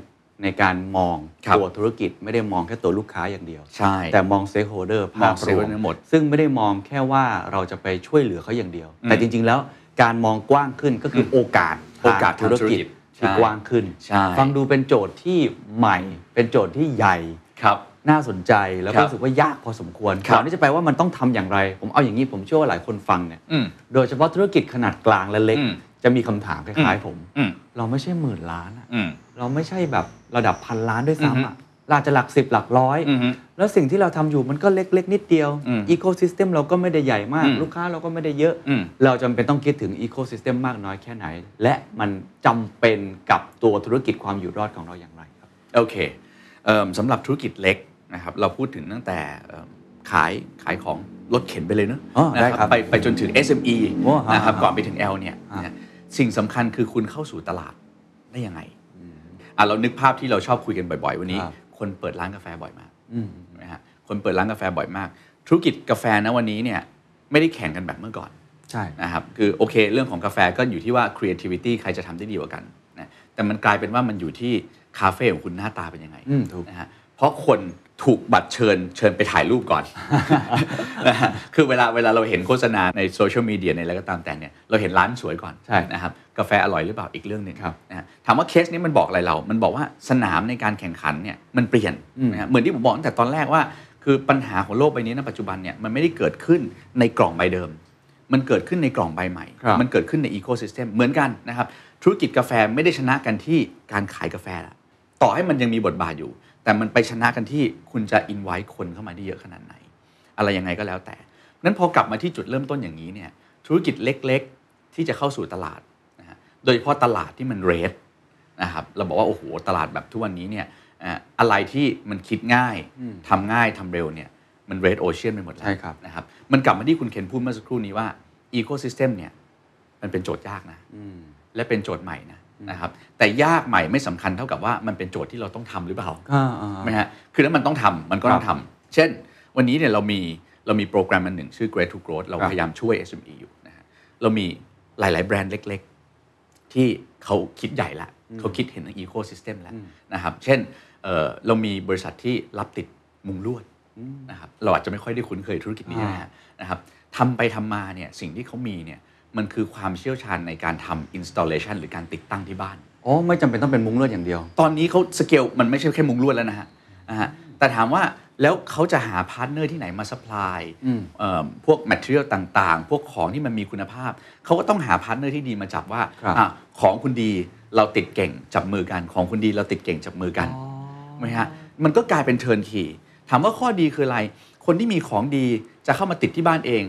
ในการมองครับตัวธุรกิจไม่ได้มองแค่ตัวลูกค้าอย่างเดียว ใช่ แต่มอง stakeholder มองภาพรวม stakeholder ทั้งหมด ซึ่งไม่ได้มองแค่ว่าเราจะไปช่วยเหลือเขาอย่างเดียวอืมแต่จริง ๆ แล้วการมองกว้างขึ้นก็คืออโอกาสโอกาสทงธุรกิจทางธุรกิจที่ใช่กว้างขึ้นใช่ฟังดูเป็นโจทย์ที่ใหม่ เป็นโจทย์ที่ใหญ่ครับ น่าสนใจแล้วครัก็บรู้สึกว่ายากพอสมควรครับก่อนที่จะไปว่ามันต้องทำอย่างไร ผมเอาอย่างนี้ผมเชื่อว่าหลายคนฟังเนี่ยอืมโดยเฉพาะธุรกิจขนาดกลางและเล็กอืมจะมีคำถามคล้ายๆผมอืมเราไม่ใช่หมื่นล้านอะอืมเราไม่ใช่แบบระดับพันล้านด้วยอือฮึซ้ำอะเราอาจจะหลักสิบหลักร้อยอือฮึแล้วสิ่งที่เราทำอยู่มันก็เล็ก ๆ นิดเดียวอืม ecosystem เราก็ไม่ได้ใหญ่มากอืมลูกค้าเราก็ไม่ได้เยอะอืมเราจำเป็นต้องคิดถึง ecosystem มากน้อยแค่ไหน และมันจำเป็นกับตัวธุรกิจความอยู่รอดของเราอย่างไรครับโอเคเอิ่มสำหรับธุรกิจเล็ก นะครับเราพูดถึงตั้งแต่เอิ่มขายขายของรถเข็นไปเลยเนอะอ๋อได้นะครับไปไปจนถึง SME โอ้ฮะนะครับฮะก่อนไปถึง L เนี่ยฮะนะสิ่งสำคัญคือคุณเข้าสู่ตลาดได้ยังไงอะเรานึกภาพที่เราชอบคุยกันบ่อย ๆ วันนี้ครับคนเปิดร้านกาแฟบ่อยมากอืมนะฮะคนเปิดร้านกาแฟบ่อยมาก ธุรกิจกาแฟนะวันนี้เนี่ยไม่ได้แข่งกันแบบเมื่อก่อนใช่นะครับคือโอเคเรื่องของกาแฟก็อยู่ที่ว่า creativity ใครจะทำได้ดีกว่ากันนะแต่มันกลายเป็นว่ามันอยู่ที่คาเฟ่ของคุณหน้าตาเป็นยังไงอืมถูกนะฮะ เพราะคนถูกบัตรเชิญเชิญไปถ่ายรูปก่อนนะฮะคือเวลาเวลาเราเห็นโฆษณาในโซเชียลมีเดียในอะไรก็ตามแต่เนี่ยเราเห็นร้านสวยก่อนใช่นะครับกาแฟอร่อยหรือเปล่าอีกเรื่องหนึ่งครับนะฮะถามว่าเคสนี้มันบอกอะไรเรา มันบอกว่าสนามในการแข่งขันเนี่ยมันเปลี่ยนอืมนะฮะเหมือนที่ผมบอกตั้งแต่ตอนแรกว่า คือปัญหาของโลกใบนี้ในปัจจุบันเนี่ยมันไม่ได้เกิดขึ้นในกล่องใบเดิม มันเกิดขึ้นในกล่องใบใหม่ครับมันเกิดขึ้นในอีโค y ิสเต็มเหมือนกันนะครับธุรกิจกาแฟไม่ได้ชนะกันที่การขายกาแฟละต่อให้มันยังมีบทบาทอยู่ แต่มันไปชนะกันที่คุณจะอินไว้คนเข้ามาได้เยอะขนาดไหน อะไรยังไงก็แล้วแต่ นั้นพอกลับมาที่จุดเริ่มต้นอย่างนี้เนี่ยธุรกิจเล็กๆ ที่จะเข้าสู่ตลาดนะฮะโดยเฉพาะตลาดที่มัน red นะครับเราบอกว่าโอ้โหตลาดแบบทุกวันนี้เนี่ยอะอะไรที่มันคิดง่ายอืมทำง่ายทำเร็วเนี่ยมัน red ocean ไปหมดแล้วใช่ครับนะครับมันกลับมาที่คุณเคนพูดเมื่อสักครู่นี้ว่าอีโค y ิสเต็มเนี่ยมันเป็นโจทย์ยากนะอืมและเป็นโจทย์ใหม่นะ นะครับแต่ยากใหม่ไม่สำคัญเท่ากับว่ามันเป็นโจทย์ที่เราต้องทำหรือเปล่าอ่าอ่าไหมฮะคือถ้ามันต้องทำมันก็ต้องทำเช่น วันนี้เนี่ยเรามีเรามีโปรแกรมอันหนึ่งชื่อ Great to Growth เราครับพยายามช่วย SME อยู่นะฮะเรามีหลาย ๆ แบรนด์เล็ก ๆ ที่เขาคิดใหญ่ละเขาคิดเห็นอีโค y ิสเต็มแล้วนะครับเช่นเอ่อเรามีบริษัทที่รับติดมุงลวดนะครับเราอาจจะไม่ค่อยได้คุ้นเคยธุรกิจนี้นะฮะนะครับทำไปทำมาเนี่ยสิ่งที่เขามีเนี่ย มันคือความเชี่ยวชาญในการทำ installation หรือการติดตั้งที่บ้าน อ๋อ ไม่จำเป็นต้องเป็นมุ้งลวดอย่างเดียว ตอนนี้เขาสเกลมันไม่ใช่แค่มุ้งลวดแล้วนะฮะนะฮะ แต่ถามว่าแล้วเขาจะหา partner ที่ไหนมา supply อืมพวก material ต่างๆ พวกของที่มันมีคุณภาพ เขาก็ต้องหา partner ที่ดีมาจับว่าครับอะของคุณดีเราติดเก่งจับมือกัน ของคุณดีเราติดเก่งจับมือกันไหมฮะ มันก็กลายเป็น turnkey ถามว่าข้อดีคืออะไร คนที่มีของดีจะเข้ามาติดที่บ้านเอง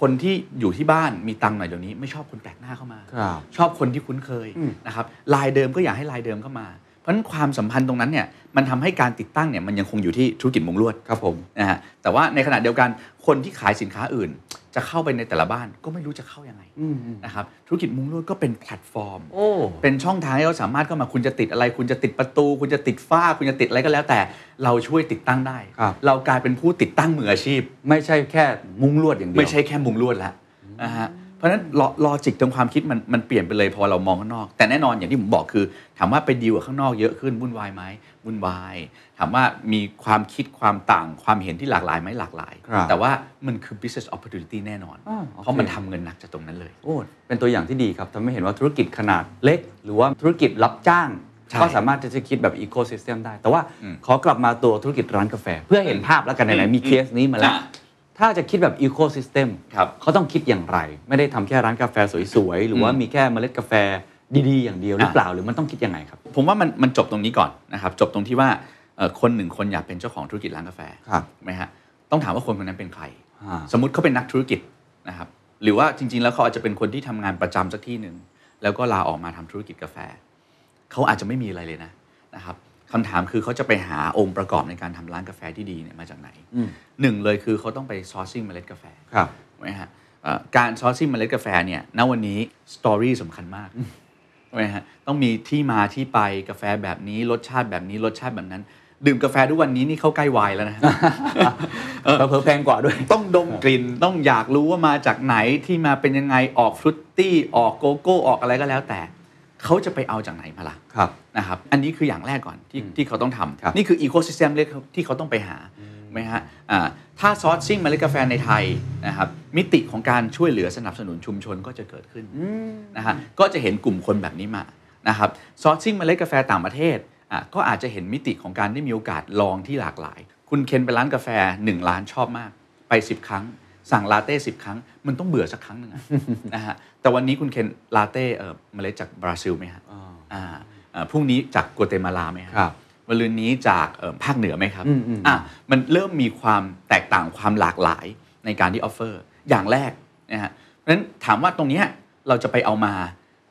คนที่อยู่ที่บ้านมีตังค์หน่อยเดี๋ยวนี้ไม่ชอบคนแปลกหน้าเข้ามาครับชอบคนที่คุ้นเคยอืมนะครับลายเดิมก็อยากให้ลายเดิมเข้ามาเพ ราะฉะนั้นความสัมพันธ์ตรงนั้นเนี่ยมันทำให้การติดตั้งเนี่ยมันยังคงอยู่ที่ธุรกิจมุงลวดครับผมนะฮะแต่ว่าในขณะเดียวกันคนที่ขายสินค้าอื่น จะเข้าไปในแต่ละบ้านก็ไม่รู้จะเข้ายังไงอืมอืมนะครับธุรกิจมุงลวดก็เป็นแพลตฟอร์มโอ้เป็นช่องทางให้เราสามารถเข้ามาคุณจะติดอะไร คุณจะติดประตู คุณจะติดฝ้า คุณจะติดอะไรก็แล้วแต่เราช่วยติดตั้งได้ครับเรากลายเป็นผู้ติดตั้งมืออาชีพ ไม่ใช่แค่มุ้งลวดอย่างเดียวไม่ใช่แค่มุงลวดแล้วนะฮะ เพราะฉะนั้น logic ตรงความคิดมันมันเปลี่ยนไปเลยพอเรามองข้างนอก แต่แน่นอนอย่างที่ผมบอกคือ ถามว่าไปดีลกับข้างนอกเยอะขึ้นวุ่นวายไหมวุ่นวาย ถามว่ามีความคิดความต่างความเห็นที่หลากหลายไหมหลากหลายครับแต่ว่ามันคือ business opportunity แน่นอนอ่าโอเคเพราะมันทำเงินหนักจากตรงนั้นเลยโอ้เป็นตัวอย่างที่ดีครับทำให้เห็นว่าธุรกิจขนาดเล็ก หรือว่าธุรกิจรับจ้างใช่ก็สามารถที่จะคิดแบบอีโค y ิสเต็มได้ แต่ว่าอืมขอกลับมาตัวธุรกิจร้านกาแฟ เพื่อเห็นภาพแล้วกันไหนๆมีเคสนี้มาแล้วอะ ถ้าจะคิดแบบอีโค y ิสเต็มครับเขาต้องคิดอย่างไร ไม่ได้ทำแค่ร้านกาแฟสวยๆ หรือว่าอืมมีแค่เมล็ดกาแฟดีๆ อย่างเดียวหรือเปล่าหรือมันต้องคิดยังไงครับ ผมว่ามันมันจบตรงนี้ก่อนนะครับจบตรงที่ว่าเอ่อคนหนึ่งคนอยากเป็นเจ้าของธุรกิจร้านกาแฟครับถูกไหมฮะต้องถามว่าคนคนนั้นเป็นใครอ่าสมมุติเขาเป็นนักธุรกิจนะครับหรือว่าจริง ๆ แล้วเขาอาจจะเป็นคนที่ทำงานประจำสักที่หนึ่งแล้วก็ลาออกมาทำธุรกิจกาแฟ เขาอาจจะไม่มีอะไรเลยนะนะครับ คำถามคือเขาจะไปหาองค์ประกอบในการทำร้านกาแฟที่ดีเนี่ยมาจากไหนอืมหนึ่งเลยคือเขาต้องไป sourcing เมล็ดกาแฟครับถูกไหมฮะเอ่อการ sourcing เมล็ดกาแฟเนี่ยณวันนี้ story สำคัญมากถูกไหมฮะต้องมีที่มาที่ไปกาแฟแบบนี้รสชาติแบบนี้รสชาติแบบนั้น ดื่มกาแฟทุกวันนี้นี่เข้าใกล้ไวน์แล้วนะเออเพิ่มแพงกว่าด้วย ต้องดมกลิ่นต้องอยากรู้ว่ามาจากไหนที่มาเป็นยังไงออก fruity ออกโกโก้ออกอะไรก็แล้วแต่ เขาจะไปเอาจากไหนมาล่ะครับนะครับอันนี้คืออย่างแรกก่อนที่ที่เขาต้องทครับำนี่คืออีโค y ิสเต็มเล็กที่เขาต้องไปหาไหมฮะอ่าถ้าซอร์ซิ่งเมล็ดกาแฟในไทยนะครับมิติของการช่วยเหลือสนับสนุนชุมชนก็จะเกิดขึ้นนะฮะก็จะเห็นกลุ่มคนแบบนี้มานะครับซอร์ซิ่งเมล็ดกาแฟต่างประเทศอะก็อาจจะเห็นมิติของการได้มีโอกาสลองที่หลากหลาย คุณเคนไปร้านกาแฟ 1 ล้านชอบมาก ไป 10 ครั้ง สั่งลาเต้สิครั้ง มันต้องเบื่อสักครั้งหนึ่งอะนะฮะแต่วันนี้คุณเคนลาเต้เอ่อเมล็ดจากบราซิลไหมฮะอ่าอ่าเอ่อพรุ่งนี้จากกัวเตมาลาไหมฮะครับวันมะรืนนี้จากเอ่อภาคเหนือไหมครับอืมอืมอะมันเริ่มมีความแตกต่างความหลากหลายในการที่ offer อย่างแรกนะฮะเพราะฉะนั้นถามว่าตรงเนี้ยเราจะไปเอามา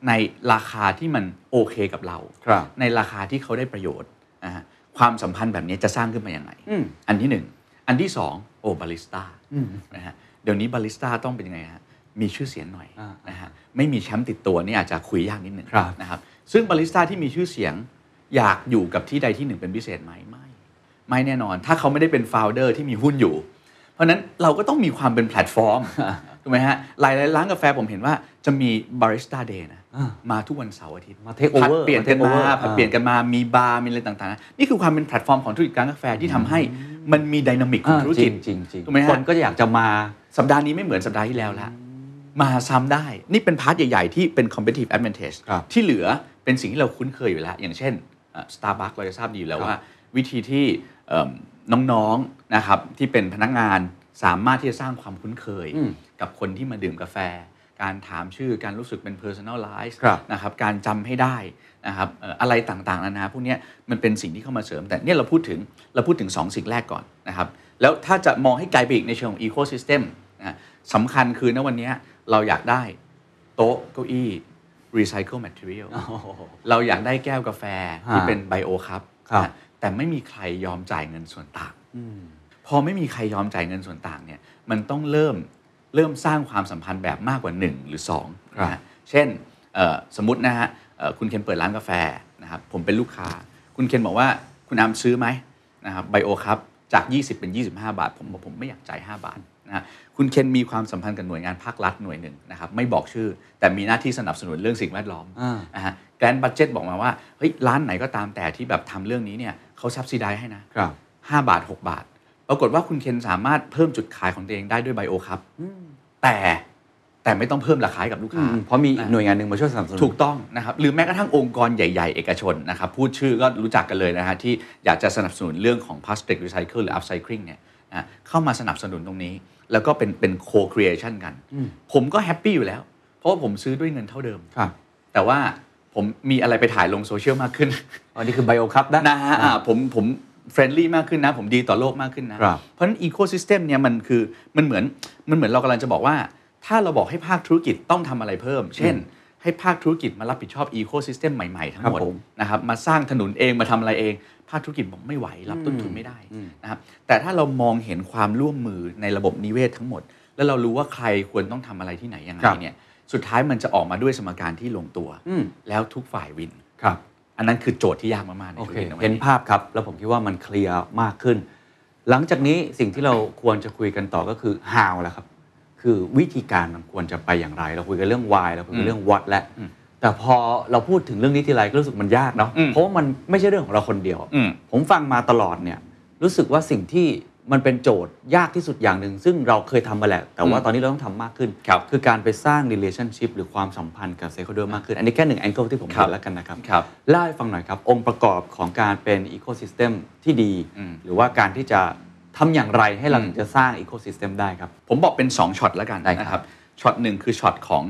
ในราคาที่มันโอเคกับเราครับในราคาที่เขาได้ประโยชน์นะฮะความสัมพันธ์แบบนี้จะสร้างขึ้นมาอย่างไรอืมอันที่หนึ่งอันที่สองโอบาริสต้าอืมนะฮะ เดี๋ยวนี้บาริสต้าต้องเป็นยังไงฮะมีชื่อเสียงหน่อยอ่านะฮะไม่มีแชมป์ติดตัวนี่อาจจะคุยยากนิดหนึ่งครับนะครับซึ่งบาริสต้าที่มีชื่อเสียงอยากอยู่กับที่ใดที่หนึ่งเป็นพิเศษไหมไม่ ไม่แน่นอน ถ้าเขาไม่ได้เป็น founder ที่มีหุ้นอยู่ เพราะฉะนั้นเราก็ต้องมีความเป็นแพลตฟอร์มถูกไหมฮะหลายๆร้านกาแฟผมเห็นว่าจะมี barista day นะอ่ามาทุกวันเสาร์อาทิตย์มา take over ผัดเปลี่ยนกันมา take มา over ผัดเปลี่ยนกันมามีบาร์มีอะไรต่างๆนะนี่คือความเป็นแพลตฟอร์มของธุรกิจการกาแฟที่ทำให้ มันมีดินามิกของอ่าธุรจริกิจงจริงจริงถูกไหมฮะคนก็อยากจะมาสัปดาห์นี้ไม่เหมือนสัปดาห์ที่แล้วละมาซ้ำได้ นี่เป็นพาร์ทใหญ่ ๆ ที่เป็น competitive advantage ครับที่เหลือเป็นสิ่งที่เราคุ้นเคยอยู่แล้ว อย่างเช่นสตาร์บัคเราจะทราบดีอยู่แล้วครับว่า วิธีที่เอิ่มน้องๆนะครับที่เป็นพนักงานสามารถที่จะสร้างความคุ้นเคยอืมกับคนที่มาดื่มกาแฟ การถามชื่อการรู้สึกเป็น personalize ครับนะครับการจำให้ได้นะครับเอ่ออะไรต่างๆนานาพวกเนี้ยมันเป็นสิ่งที่เข้ามาเสริม แต่เนี่ยเราพูดถึงเราพูดถึง 2 สิ่งแรกก่อนนะครับแล้วถ้าจะมองให้ไกลไปอีกในเชิงของ ecosystem นะสำคัญคือณวันเนี้ยเราอยากได้โต๊ะเก้าอี้ recycle material เราอยากได้แก้วกาแฟที่ฮะเป็นไบโอครับครับนะแต่ไม่มีใครยอมจ่ายเงินส่วนต่างพอไม่มีใครยอมจ่ายเงินส่วนต่างเนี่ยมันต้องเริ่ม เริ่มสร้างความสัมพันธ์แบบมากกว่า 1 หรือ2ครับนะฮะเช่นเอ่อสมมตินะฮะเอ่อคุณเคนเปิดร้านกาแฟนะครับผมเป็นลูกค้า คุณเคนบอกว่าคุณอามซื้อไหมนะครับ bio ครับจาก 20 เป็น 25 บาท ผมบอกผมไม่อยากจ่าย 5 บาทนะฮะคุณเคนมีความสัมพันธ์กับหน่วยงานภาครัฐหน่วยหนึ่งนะครับไม่บอกชื่อ แต่มีหน้าที่สนับสนุนเรื่องสิ่งแวดล้อมอ่านะฮะ grant budget บอกมาว่าเฮ้ยร้านไหนก็ตามแต่ที่แบบทำเรื่องนี้เนี่ยเขา subsidize ให้นะครับ5บาท 6 บาท ปรากฏว่าคุณเคนสามารถเพิ่มจุดขายของตัวเองได้ด้วย bio ครับแต่แต่ไม่ต้องเพิ่มราคาให้กับลูกค้าอืมเพราะมีอีกหน่วยงานหนึ่งมาช่วยสนับสนุนถูกต้องนะครับหรือแม้กระทั่งองค์กรใหญ่ ๆ เอกชนนะครับพูดชื่อก็รู้จักกันเลยนะฮะที่อยากจะสนับสนุนเรื่องของพลาสติกรีไซเคิลหรือ upcycling เนี่ยนะเข้ามาสนับสนุนตรงนี้ แล้วก็เป็นเป็น co-creation กัน ผมก็ happy อยู่แล้ว เพราะว่าผมซื้อด้วยเงินเท่าเดิมครับแต่ว่าผมมีอะไรไปถ่ายลงโซเชียลมากขึ้น อันนี้คือ bio ครับนะนะฮะอ่าผมผม friendly มากขึ้นนะ ผมดีต่อโลกมากขึ้นนะครับเพราะฉะนั้น ecosystem เนี่ยมันคือมันเหมือนมันเหมือนเรากำลังจะบอกว่า ถ้าเราบอกให้ภาคธุรกิจต้องทำอะไรเพิ่ม เช่น ให้ภาคธุรกิจมารับผิดชอบอีโค y ิสเต็มใหม่ ๆ ทั้งหมดครับผมนะครับมาสร้างถนนเองมาทำอะไรเอง ภาคธุรกิจบอกไม่ไหวรับต้นทุนไม่ได้นะครับแต่ถ้าเรามองเห็นความร่วมมือในระบบนิเวศทั้งหมด แล้วเรารู้ว่าใครควรต้องทำอะไรที่ไหนยังไงครับเนี่ยสุดท้ายมันจะออกมาด้วยสมการที่ลงตัวอืมแล้วทุกฝ่ายวินครับ อันนั้นคือโจทย์ที่ยากมากๆในโอธุรเคกิจในวันเห็นนี้ภาพครับ แล้วผมคิดว่ามันเคลียร์มากขึ้น หลังจากนี้สิ่งที่เราควรจะคุยกันต่อก็คือ how แล้วครับ คือวิธีการมันควรจะไปอย่างไร เราคุยกันเรื่อง why เราคุยกันเรื่อง what แล้วอืมแต่พอเราพูดถึงเรื่องนี้ทีไรก็รู้สึกมันยากเนาะอืมเพราะว่ามันไม่ใช่เรื่องของเราคนเดียวอืมผมฟังมาตลอดเนี่ยรู้สึกว่าสิ่งที่ มันเป็นโจทย์ยากที่สุดอย่างหนึ่ง ซึ่งเราเคยทำมาแหละ แต่ว่าอืมตอนนี้เราต้องทำมากขึ้นครับคือการไปสร้าง relationship หรือความสัมพันธ์กับ stakeholder มากขึ้น อันนี้แค่หนึ่ง angle ที่ผมครับเห็นแล้วกันนะครับครับเล่าให้ฟังหน่อยครับ องค์ประกอบของการเป็น ecosystem ที่ดีอืมหรือว่าการที่จะทำอย่างไรให้เราอืมถึงจะสร้าง ecosystem ได้ครับ ผมบอกเป็น 2ช็อตแล้วกันได้ครับนะครับช็อตหนึ่งคือช็อตของ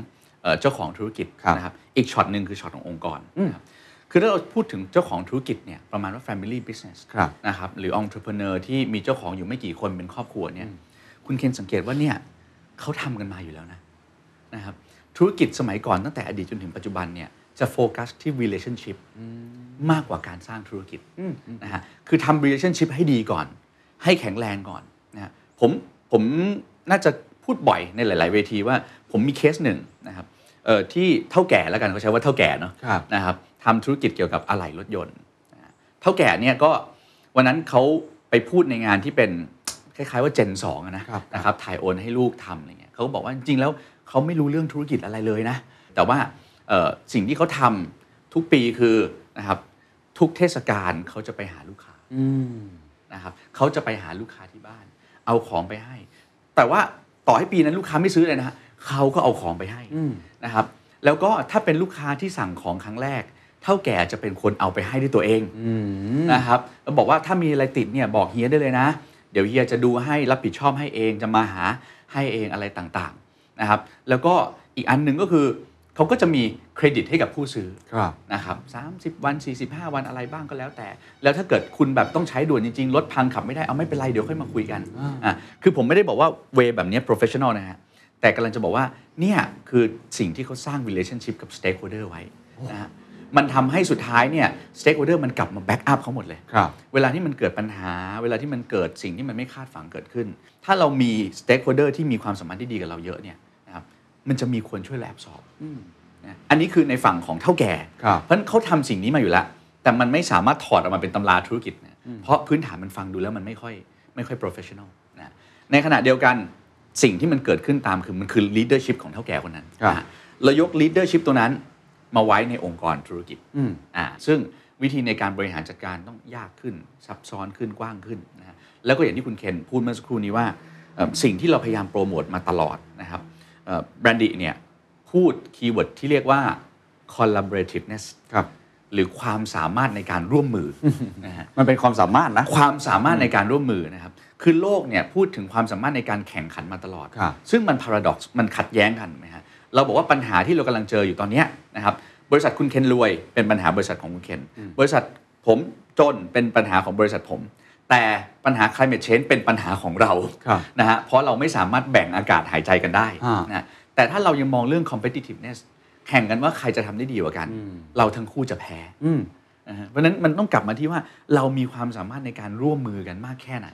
เอ่อเจ้าของธุรกิจครับนะครับอีกช็อตหนึ่งคือช็อตขององค์กรอืมนะครับ คือถ้าเราพูดถึงเจ้าของธุรกิจเนี่ยประมาณว่า family business ครับนะครับหรือ entrepreneur ที่มีเจ้าของอยู่ไม่กี่คนเป็นครอบครัวเนี่ยคุณเคนสังเกตว่าเนี่ยเขาทำกันมาอยู่แล้วนะนะครับธุรกิจสมัยก่อนตั้งแต่อดีตจนถึงปัจจุบันเนี่ยจะโฟกัสที่ relationship มากกว่าการสร้างธุรกิจนะฮะคือทำ relationship ให้ดีก่อน ให้แข็งแรงก่อนนะฮะผมผมน่าจะพูดบ่อยในหลาย ๆ เวทีว่าผมมีเคสหนึ่งนะครับเอ่อที่เท่าแก่แล้วกันเขาใช้ว่าเท่าแก่เนาะครับนะครับ ทำธุรกิจเกี่ยวกับอะไหล่รถยนต์นะฮะเท่าแก่เนี่ยก็วันนั้นเขาไปพูดในงานที่เป็นคล้ายๆว่าเจนสองอะนะครับนะครับถ่ายโอนให้ลูกทำอะไรเงี้ยเขาก็บอกว่าจริงๆแล้วเขาไม่รู้เรื่องธุรกิจอะไรเลยนะ แต่ว่าเอ่อสิ่งที่เขาทำทุกปีคือนะครับทุกเทศกาลเขาจะไปหาลูกค้าอืมนะครับเขาจะไปหาลูกค้าที่บ้าน เอาของไปให้ แต่ว่าต่อให้ปีนั้นลูกค้าไม่ซื้อเลยนะฮะเขาก็เอาของไปให้อืมนะครับแล้วก็ถ้าเป็นลูกค้าที่สั่งของครั้งแรก เท่าแก่จะเป็นคนเอาไปให้ด้วยตัวเองอืมนะครับแล้วบอกว่าถ้ามีอะไรติดเนี่ยบอกเฮียได้เลยนะ เดี๋ยวเฮียจะดูให้รับผิดชอบให้เองจะมาหาให้เองอะไรต่างๆนะครับ แล้วก็อีกอันหนึ่งก็คือเขาก็จะมีเครดิตให้กับผู้ซื้อครับนะครับ30วัน 45 วันอะไรบ้างก็แล้วแต่ แล้วถ้าเกิดคุณแบบต้องใช้ด่วนจริงๆรถพังขับไม่ได้เอาไม่เป็นไรเดี๋ยวค่อยมาคุยกันอ่าอะคือผมไม่ได้บอกว่าเวแบบเนี้ย professional นะฮะแต่กำลังจะบอกว่าเนี่ยคือสิ่งที่เขาสร้าง relationship กับ stakeholder ไว้นะฮะ มันทำให้สุดท้ายเนี่ย stakeholder มันกลับมา back up เขาหมดเลยครับเวลาที่มันเกิดปัญหา เวลาที่มันเกิดสิ่งที่มันไม่คาดฝันเกิดขึ้น ถ้าเรามี stakeholder ที่มีความสัมพันธ์ที่ดีกับเราเยอะเนี่ยนะครับมันจะมีคนช่วยแลบสอบนะอันนี้คือในฝั่งของเท่าแก่ครับเพราะฉะนั้นเขาทำสิ่งนี้มาอยู่แล้ว แต่มันไม่สามารถถอดออกมาเป็นตำราธุรกิจนะเพราะพื้นฐานมันฟังดูแล้วมันไม่ค่อยไม่ค่อย professional นะในขณะเดียวกันสิ่งที่มันเกิดขึ้นตามคือมันคือ leadership ของเท่าแก่คนนั้นครับนะเรายก leadership ตัวนั้น มาไว้ในองค์กรธุรกิจอืมอ่าซึ่งวิธีในการบริหารจัดการต้องยากขึ้น ซับซ้อนขึ้นกว้างขึ้นนะฮะแล้วก็อย่างที่คุณเคนพูดเมื่อสักครู่นี้ว่าเอ่อสิ่งที่เราพยายามโปรโมทมาตลอดนะครับ BRANDi เนี่ยพูด keyword ที่เรียกว่า collaborativeness ครับหรือความสามารถในการร่วมมือนะฮะมันเป็นความสามารถนะความสามารถในการร่วมมือนะครับคือโลกเนี่ยพูดถึงความสามารถในการแข่งขันมาตลอดครับซึ่งมัน paradox มันขัดแย้งกันไหมฮะ เราบอกว่าปัญหาที่เรากำลังเจออยู่ตอนเนี้ยนะครับบริษัทคุณเคนรวยเป็นปัญหาบริษัทของคุณเคนบริษัทผมจนเป็นปัญหาของบริษัทผม แต่ปัญหา climate change เป็นปัญหาของเราครับนะฮะเพราะเราไม่สามารถแบ่งอากาศหายใจกันได้อ่านนะแต่ถ้าเรายังมองเรื่อง competitiveness แข่งกันว่าใครจะทำได้ดีกว่ากัน เราทั้งคู่จะแพ้อืมนะฮะเพราะฉะนั้นมันต้องกลับมาที่ว่าเรามีความสามารถในการร่วมมือกันมากแค่ไหน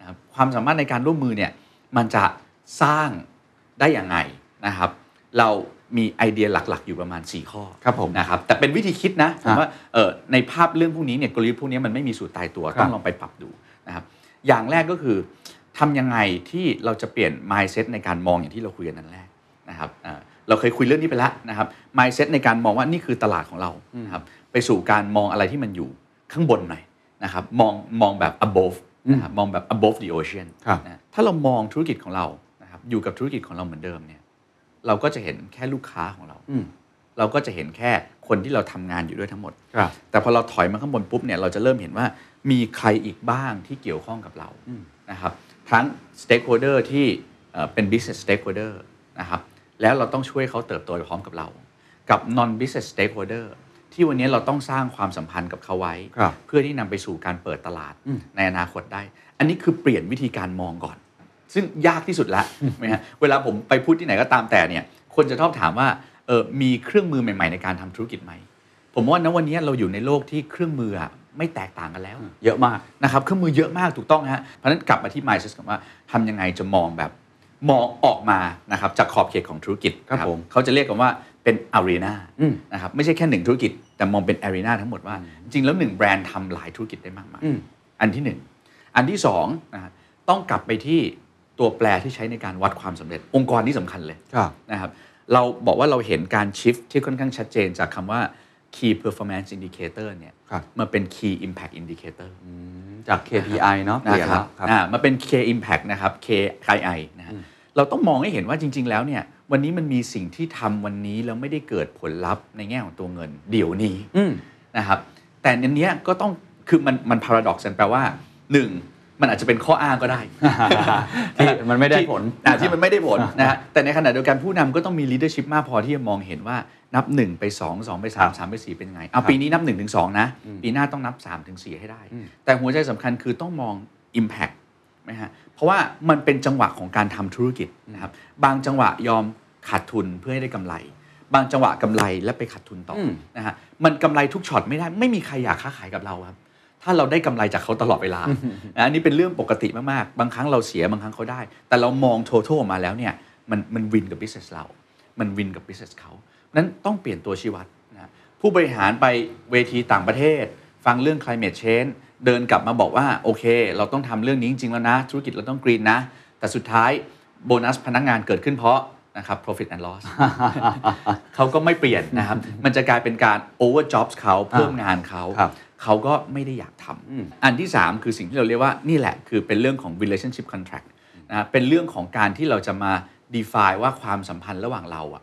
นะครับความสามารถในการร่วมมือเนี่ยมันจะสร้างได้อย่างไงนะครับ เรามีไอเดียหลักๆ อยู่ประมาณ 4 ข้อครับผมนะครับแต่เป็นวิธีคิดนะผมอะว่าเออในภาพเรื่องพวกนี้เนี่ยกลยุทธ์พวกนี้มันไม่มีสูตรตายตัวครับต้องลองไปปรับดูนะครับอย่างแรกก็คือทำยังไงที่เราจะเปลี่ยน mindset ในการมองอย่างที่เราคุยกันนั่นแรกนะครับอ่าเราเคยคุยเรื่องนี้ไปแล้วนะครับ mindset ในการมองว่านี่คือตลาดของเรานะครับไปสู่การมองอะไรที่มันอยู่ข้างบนหน่อยนะครับมองมองแบบ above นะครับมองแบบ above the ocean ครับนะถ้าเรามองธุรกิจของเรานะครับอยู่กับธุรกิจของเราเหมือนเดิมเนี่ย เราก็จะเห็นแค่ลูกค้าของเราอืมเราก็จะเห็นแค่คนที่เราทำงานอยู่ด้วยทั้งหมดครับแต่พอเราถอยมาข้างบนปุ๊บเนี่ยเราจะเริ่มเห็นว่ามีใครอีกบ้างที่เกี่ยวข้องกับเรานะครับทั้ง stakeholder ที่เอ่อเป็น business stakeholder นะครับแล้วเราต้องช่วยเขาเติบโตไปพร้อมกับเรา กับ non business stakeholder ที่วันนี้เราต้องสร้างความสัมพันธ์กับเขาไว้ครับเพื่อที่นำไปสู่การเปิดตลาดในอนาคตได้ อันนี้คือเปลี่ยนวิธีการมองก่อน ซึ่งยากที่สุดละนะฮะเวลาผมไปพูดที่ไหนก็ตามแต่เนี่ย คนจะชอบถามว่าเออมีเครื่องมือใหม่ ๆ ในการทำธุรกิจไหมผมว่าณวันนี้เราอยู่ในโลกที่เครื่องมืออะไม่แตกต่างกันแล้ว เยอะมากนะครับเครื่องมือเยอะมากถูกต้องฮะเพราะฉะนั้นกลับมาที่ mindset ก่อนว่าทำยังไงจะมองแบบมองออกมานะครับจากขอบเขตของธุรกิจครับนะผมเขาจะเรียกกันว่าเป็น arena อืมนะครับไม่ใช่แค่หนึ่งธุรกิจ แต่มองเป็น arena ทั้งหมดว่า จริงๆแล้วหนึ่งแบรนด์ทำหลายธุรกิจได้มากมายอืมอันที่หนึ่งอันที่สองนะฮะต้องกลับไปที่ ตัวแปรที่ใช้ในการวัดความสำเร็จ องค์กรที่สำคัญเลยครับนะครับเราบอกว่าเราเห็นการชิฟที่ค่อนข้างชัดเจนจากคำว่า key performance indicator เนี่ยครับมาเป็น key impact indicator จาก KPI เนาะเปลี่ยนนะครัแล้บวครับอ่ามาเป็น K impact นะครับ KII นะฮะเราต้องมองให้เห็นว่าจริง ๆ แล้วเนี่ยวันนี้มันมีสิ่งที่ทำวันนี้แล้วไม่ได้เกิดผลลัพธ์ในแง่ของตัวเงิน เดี๋ยวนี้อืมนะครับแต่อันเนี้ยก็ต้องคือมันมันพาราดอกซ์แปลว่าหนึ่ง มันอาจจะเป็นข้ออ้างก็ได้ ที่มันไม่ได้ผลอ่าที่มันไม่ได้ผลนะฮะแต่ในขณะเดียวกันผู้นำก็ต้องมี leadership มากพอที่จะมองเห็นว่านับ 1 ไป 2 2 ไปครับ3 3 ไป 4 เป็นยังไงเอาครับปีนี้นับ1ถึง2นะ ปีหน้าต้องนับ3ถึง4ให้ได้อืมแต่หัวใจสำคัญคือต้องมอง impact นะฮะเพราะว่ามันเป็นจังหวะของการทำธุรกิจนะครับบางจังหวะยอมขาดทุนเพื่อให้ได้กำไร บางจังหวะกำไรแล้วไปขาดทุนต่ออมนะฮะมันกำไรทุกช็อตไม่ได้ไม่มีใครอยากค้าขายกับเราครับ ถ้าเราได้กำไรจากเขาตลอดเวลานะอันนี้เป็นเรื่องปกติมาก ๆ บางครั้งเราเสียบางครั้งเขาได้ แต่เรามอง total ออกมาแล้วเนี่ยมันมันวินกับ business เรา มันวินกับ business เขานั้นต้องเปลี่ยนตัวชี้วัดนะผู้บริหารไปเวทีต่างประเทศ ฟังเรื่อง climate change เดินกลับมาบอกว่า โอเค เราต้องทำเรื่องนี้จริง ๆ แล้วนะ ธุรกิจเราต้องกรีนนะ แต่สุดท้ายโบนัสพนักงานเกิดขึ้นเพราะนะครับ profit and loss เขาก็ไม่เปลี่ยนนะครับ มันจะกลายเป็นการ over jobs เขาเพิ่มงานเขาครับ เขาก็ไม่ได้อยากทำอันที่ 3 คือสิ่งที่เราเรียกว่านี่แหละคือเป็นเรื่องของ relationship contract นะฮะเป็นเรื่องของการที่เราจะมา define ว่าความสัมพันธ์ระหว่างเราอะ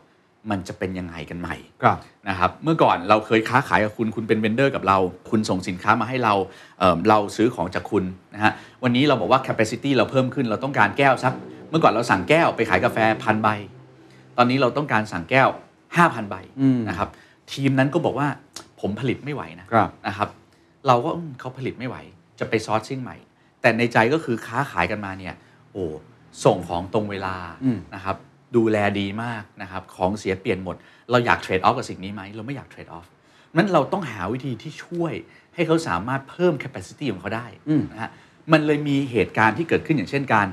มันจะเป็นยังไงกันใหม่ครับนะครับเมื่อก่อนเราเคยค้าขายกับคุณคุณเป็น vendor กับเรา คุณส่งสินค้ามาให้เราเอ่อเราซื้อของจากคุณนะฮะวันนี้เราบอกว่า capacity เราเพิ่มขึ้นเราต้องการแก้วสัก เมื่อก่อนเราสั่งแก้วไปขายกาแฟพันใบ ตอนนี้เราต้องการสั่งแก้ว 5,000 ใบอืมนะครับทีมนั้นก็บอกว่าผมผลิตไม่ไหวนะครับนะครับ เราก็อืมเขาผลิตไม่ไหว จะไป sourcing ใหม่ แต่ในใจก็คือค้าขายกันมาเนี่ยโอ้ส่งของตรงเวลาอืมนะครับดูแลดีมากนะครับของเสียเปลี่ยนหมด เราอยากเทรดออฟกับสิ่งนี้ไหมเราไม่อยากเทรดออฟนั้นเราต้องหาวิธีที่ช่วยให้เขาสามารถเพิ่ม capacity ของเขาได้อืมนะฮะมันเลยมีเหตุการณ์ที่เกิดขึ้นอย่างเช่นการ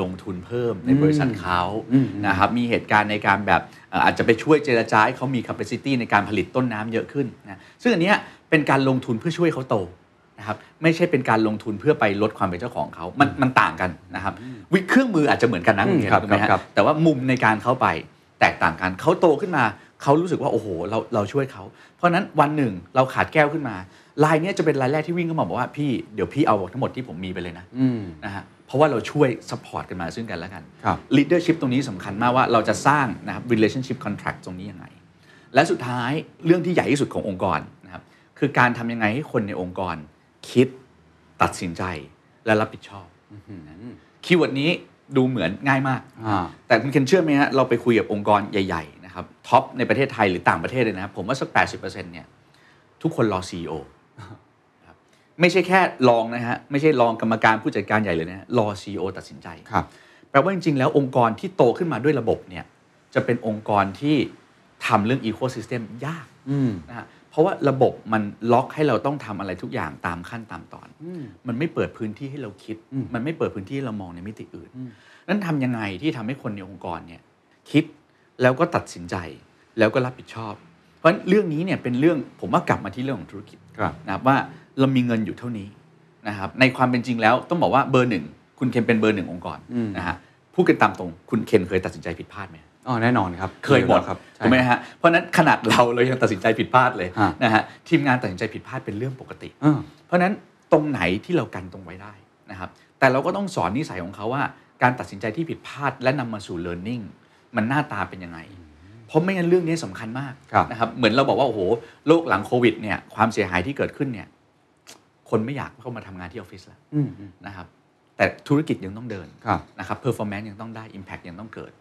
ลงทุนเพิ่มในบริษัทเขาอืมนะครับมีเหตุการณ์ในการแบบเอ่ออาจจะไปช่วยเจรจาให้เขามี capacity ในการผลิตต้นน้ำเยอะขึ้นนะซึ่งอันเนี้ยเป็นการลงทุนเพื่อช่วยเขาโตนะครับไม่ใช่เป็นการลงทุนเพื่อไปลดความเป็นเจ้าของเขา มันมันต่างกันนะครับวิเครื่องมืออาจจะเหมือนกันนะอืมณเห็นครับถูกไหมฮะครับแต่ว่ามุมในการเข้าไปแตกต่างกันเขาโตขึ้นมาเขารู้สึกว่าโอ้โหเราเราช่วยเขา เพราะฉะนั้นวันหนึ่งเราขาดแก้วขึ้นมารายเนี้ยจะเป็นรายแรกที่วิ่งเข้ามาบอกว่าพี่เดี๋ยวพี่เอาทั้งหมดที่ผมมีไปเลยนะอืมนะฮะ เพราะว่าเราช่วย support กันมาซึ่งกันและกันครับ leadership ตรงนี้สำคัญมากว่าเราจะสร้างนะครับ relationship contract ตรงนี้ยังไง และสุดท้ายเรื่องที่ใหญ่ที่สุดขององค์กรนะครับคือการทำยังไงให้คนในองค์กร คิดตัดสินใจและรับผิดชอบ keyword นี้ดูเหมือนง่ายมากอ่าแต่คุณเคนเชื่อไหมฮะเราไปคุยกับองค์กรใหญ่ๆนะครับ top ในประเทศไทยหรือต่างประเทศเลยนะครับผมว่าสัก 80%เนี่ยทุกคนรอ CEO ครับ ไม่ใช่แค่รองนะฮะไม่ใช่รองกรรมการผู้จัดการใหญ่เลยนะฮะรอ CEO ตัดสินใจครับแปลว่าจริงๆ แล้วองค์กรที่โตขึ้นมาด้วยระบบเนี่ยจะเป็นองค์กรที่ทำเรื่อง Ecosystem ยากอืมนะฮะเพราะว่าระบบมันล็อกให้เราต้องทำอะไรทุกอย่างตามขั้นตามตอน มันไม่เปิดพื้นที่ให้เราคิดอืมมันไม่เปิดพื้นที่ให้เรามองในมิติอื่น นั้นทำยังไงที่ทำให้คนในองค์กรเนี่ยคิดแล้วก็ตัดสินใจแล้วก็รับผิดชอบ เพราะฉะนั้นเรื่องนี้เนี่ยเป็นเรื่องผมว่ากลับมาที่เรื่องของธุรกิจครับนะครับว่าเรามีเงินอยู่เท่านี้นะครับในความเป็นจริงแล้วต้องบอกว่าเบอร์หนึ่งคุณเคนเป็นเบอร์หนึ่งองค์กรอืมนะฮะพูดกันตามตรงคุณเคนเคยตัดสินใจผิดพลาดไหมอ๋อแน่นอนครับเคยหมดครับใช่ถูกไหมฮะเพราะฉะนั้นขนาดเราเรายังตัดสินใจผิดพลาดเลยฮะนะฮะทีมงานตัดสินใจผิดพลาดเป็นเรื่องปกติอ่าเพราะฉะนั้นตรงไหนที่เรากันตรงไว้ได้นะครับแต่เราก็ต้องสอนนิสัยของเขาว่า การตัดสินใจที่ผิดพลาดและนำมาสู่ learning มันหน้าตาเป็นยังไง เพราะไม่งั้นเรื่องนี้สำคัญมากครับนะครับเหมือนเราบอกว่าโอ้โหโลกหลังโควิดเนี่ยความเสียหายที่เกิดขึ้นเนี่ยคนไม่อยากเข้ามาทำงานที่ออฟฟิศแล้วอืมอืมนะครับแต่ธุรกิจยังต้องเดินครับนะครับ performance ยังต้องได้ impact ยังต้องเกิด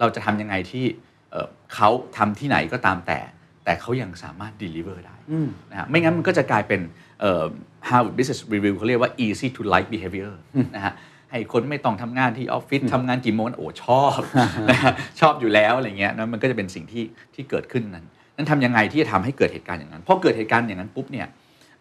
เราจะทำยังไงที่เอ่อเขาทำที่ไหนก็ตามแต่ แต่เขายังสามารถ deliver ได้อืมนะฮะไม่งั้นมันก็จะกลายเป็นเอ่อ Harvard Business Review เขาเรียกว่า easy to like behavior นะฮะ ให้คนไม่ต้องทำงานที่ออฟฟิศทำงานกี่โมงโอ้ชอบนะฮะชอบอยู่แล้วอะไรเงี้ยนะมันก็จะเป็นสิ่งที่ที่เกิดขึ้นนั้นนั้นทำยังไงที่จะทำให้เกิดเหตุการณ์อย่างนั้นพอเกิดเหตุการณ์อย่างนั้นปุ๊บเนี่ย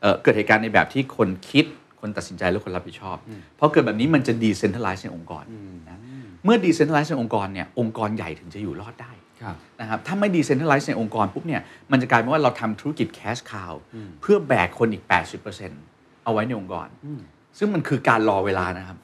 เอ่อเกิดเหตุการณ์ในแบบที่คนคิดคนตัดสินใจและคนรับผิดชอบพอเกิดแบบนี้มันจะดีเซนท r ลไลซ์ในองค์กรนะเมื่อดีเซนท r ลไลซ์ในองค์กรเนี่ยองค์กรใหญ่ถึงจะอยู่รอดได้ครับนะครับถ้าไม่ดีเซนท r ลไลซ์ในองค์กรปุ๊บเนี่ยมันจะกลายเป็นว่าเราทำธุรกิจแคชคาวเพื่อแบกคนอีก 80%เอาไว้ในองค์กร ซึ่งมันคือการรอเวลานะครับ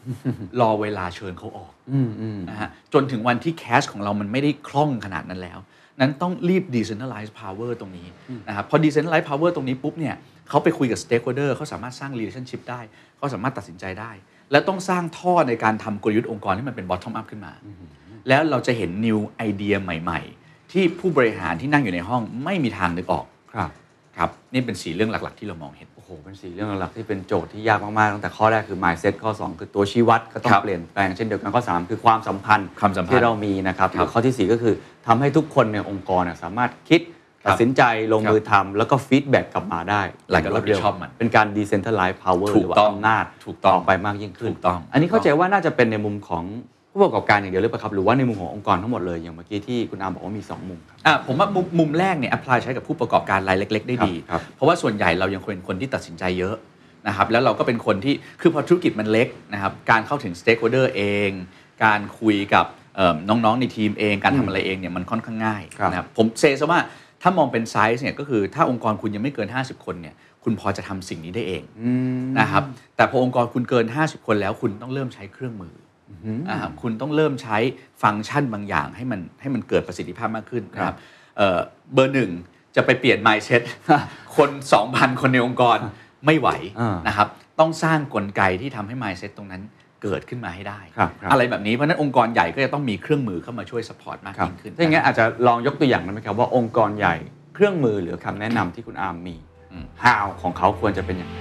รอเวลาเชิญเขาออกอืมอืมนะฮะจนถึงวันที่แคชของเรามันไม่ได้คล่องขนาดนั้นแล้ว นั้นต้องรีบ decentralize power ตรงนี้นะครับพอ decentralize power ตรงนี้ปุ๊บเนี่ยเขาไปคุยกับ stakeholder เขาสามารถสร้าง relationship ได้เขาสามารถตัดสินใจได้ และต้องสร้างท่อในการทำกลยุทธ์องค์กรที่มันเป็น bottom up ขึ้นมา แล้วเราจะเห็น new idea ใหม่ ๆ ที่ผู้บริหารที่นั่งอยู่ในห้องไม่มีทางนึกออก ครับครับนี่เป็นสีเรื่องหลัก ๆ ที่เรามองเห็น โอ้โห เป็นสี่เรื่องหลักๆที่เป็นโจทย์ที่ยากมาก ๆ ตั้งแต่ข้อแรกคือ mindset ข้อ 2 คือตัวชี้วัดก็ต้องครับเปลี่ยนแปลงเช่นเดียวกันข้อ 3 คือความสัมพันธ์ความสัมพันธ์ที่เรามีนะครับครับหรือข้อที่ 4 ก็คือทำให้ทุกคนในองค์กรเนี่ยสามารถคิดครับตัดสินใจลงมือทำแล้วก็ฟีดแบ็กกลับมาได้แล้วก็รับผิดชอบมัน เป็นการ decentralize power ถูหกรือว่าต้องอำนาจถูกต้องไปมากยิ่งขึ้นถูกต้องอันนี้เข้าใจว่าน่าจะเป็นในมุมของ ผู้ประกอบการอย่างเดียวหรือเปล่าครับหรือว่าในมุมขององค์กรทั้งหมดเลยอย่างเมื่อกี้ที่คุณอามบอกว่ามีสองมุมครับอะผมว่ามุมมุมแรกเนี่ย apply ใช้กับผู้ประกอบการรายเล็ก ๆ ได้ดีครับเพราะว่าส่วนใหญ่เรายังเป็นคนที่ตัดสินใจเยอะนะครับแล้วเราก็เป็นคนที่คือพอธุรกิจมันเล็กนะครับการเข้าถึง stakeholder เอง การคุยกับเอิ่มน้องๆในทีมเองการทำอะไรเองเนี่ยมันค่อนข้างง่ายครับนะครับผมเซซะว่าถ้ามองเป็นไซส์เนี่ยก็คือถ้าองค์กรคุณยังไม่เกิน 50 คนเนี่ยคุณพอจะทำสิ่งนี้ได้เองนะครับแต่พอองค์กรคุณเกิน 50 คนแล้วคุณต้องเริ่มใช้เครื่องมือออ่า คุณต้องเริ่มใช้ฟังก์ชันบางอย่าง ให้มันให้มันเกิดประสิทธิภาพมากขึ้นนะครับเอ่อเบอร์หนึ่งจะไปเปลี่ยน mindset คน 2,000 คนในองค์กรไม่ไหวอ่านะครับต้องสร้างกลไกที่ทำให้ mindset ตรงนั้นเกิดขึ้นมาให้ได้ครับครับอะไรแบบนี้เพราะฉะนั้นองค์กรใหญ่ก็จะต้องมีเครื่องมือเข้ามาช่วย support มากครับยิ่งขึ้นถ้าอย่างนั้นอาจจะลองยกตัวอย่างได้ไหมครับว่าองค์กรใหญ่เครื่องมือหรือคำแนะนำที่คุณอาร์มมีอืม how ของเขาควรจะเป็นอย่างไร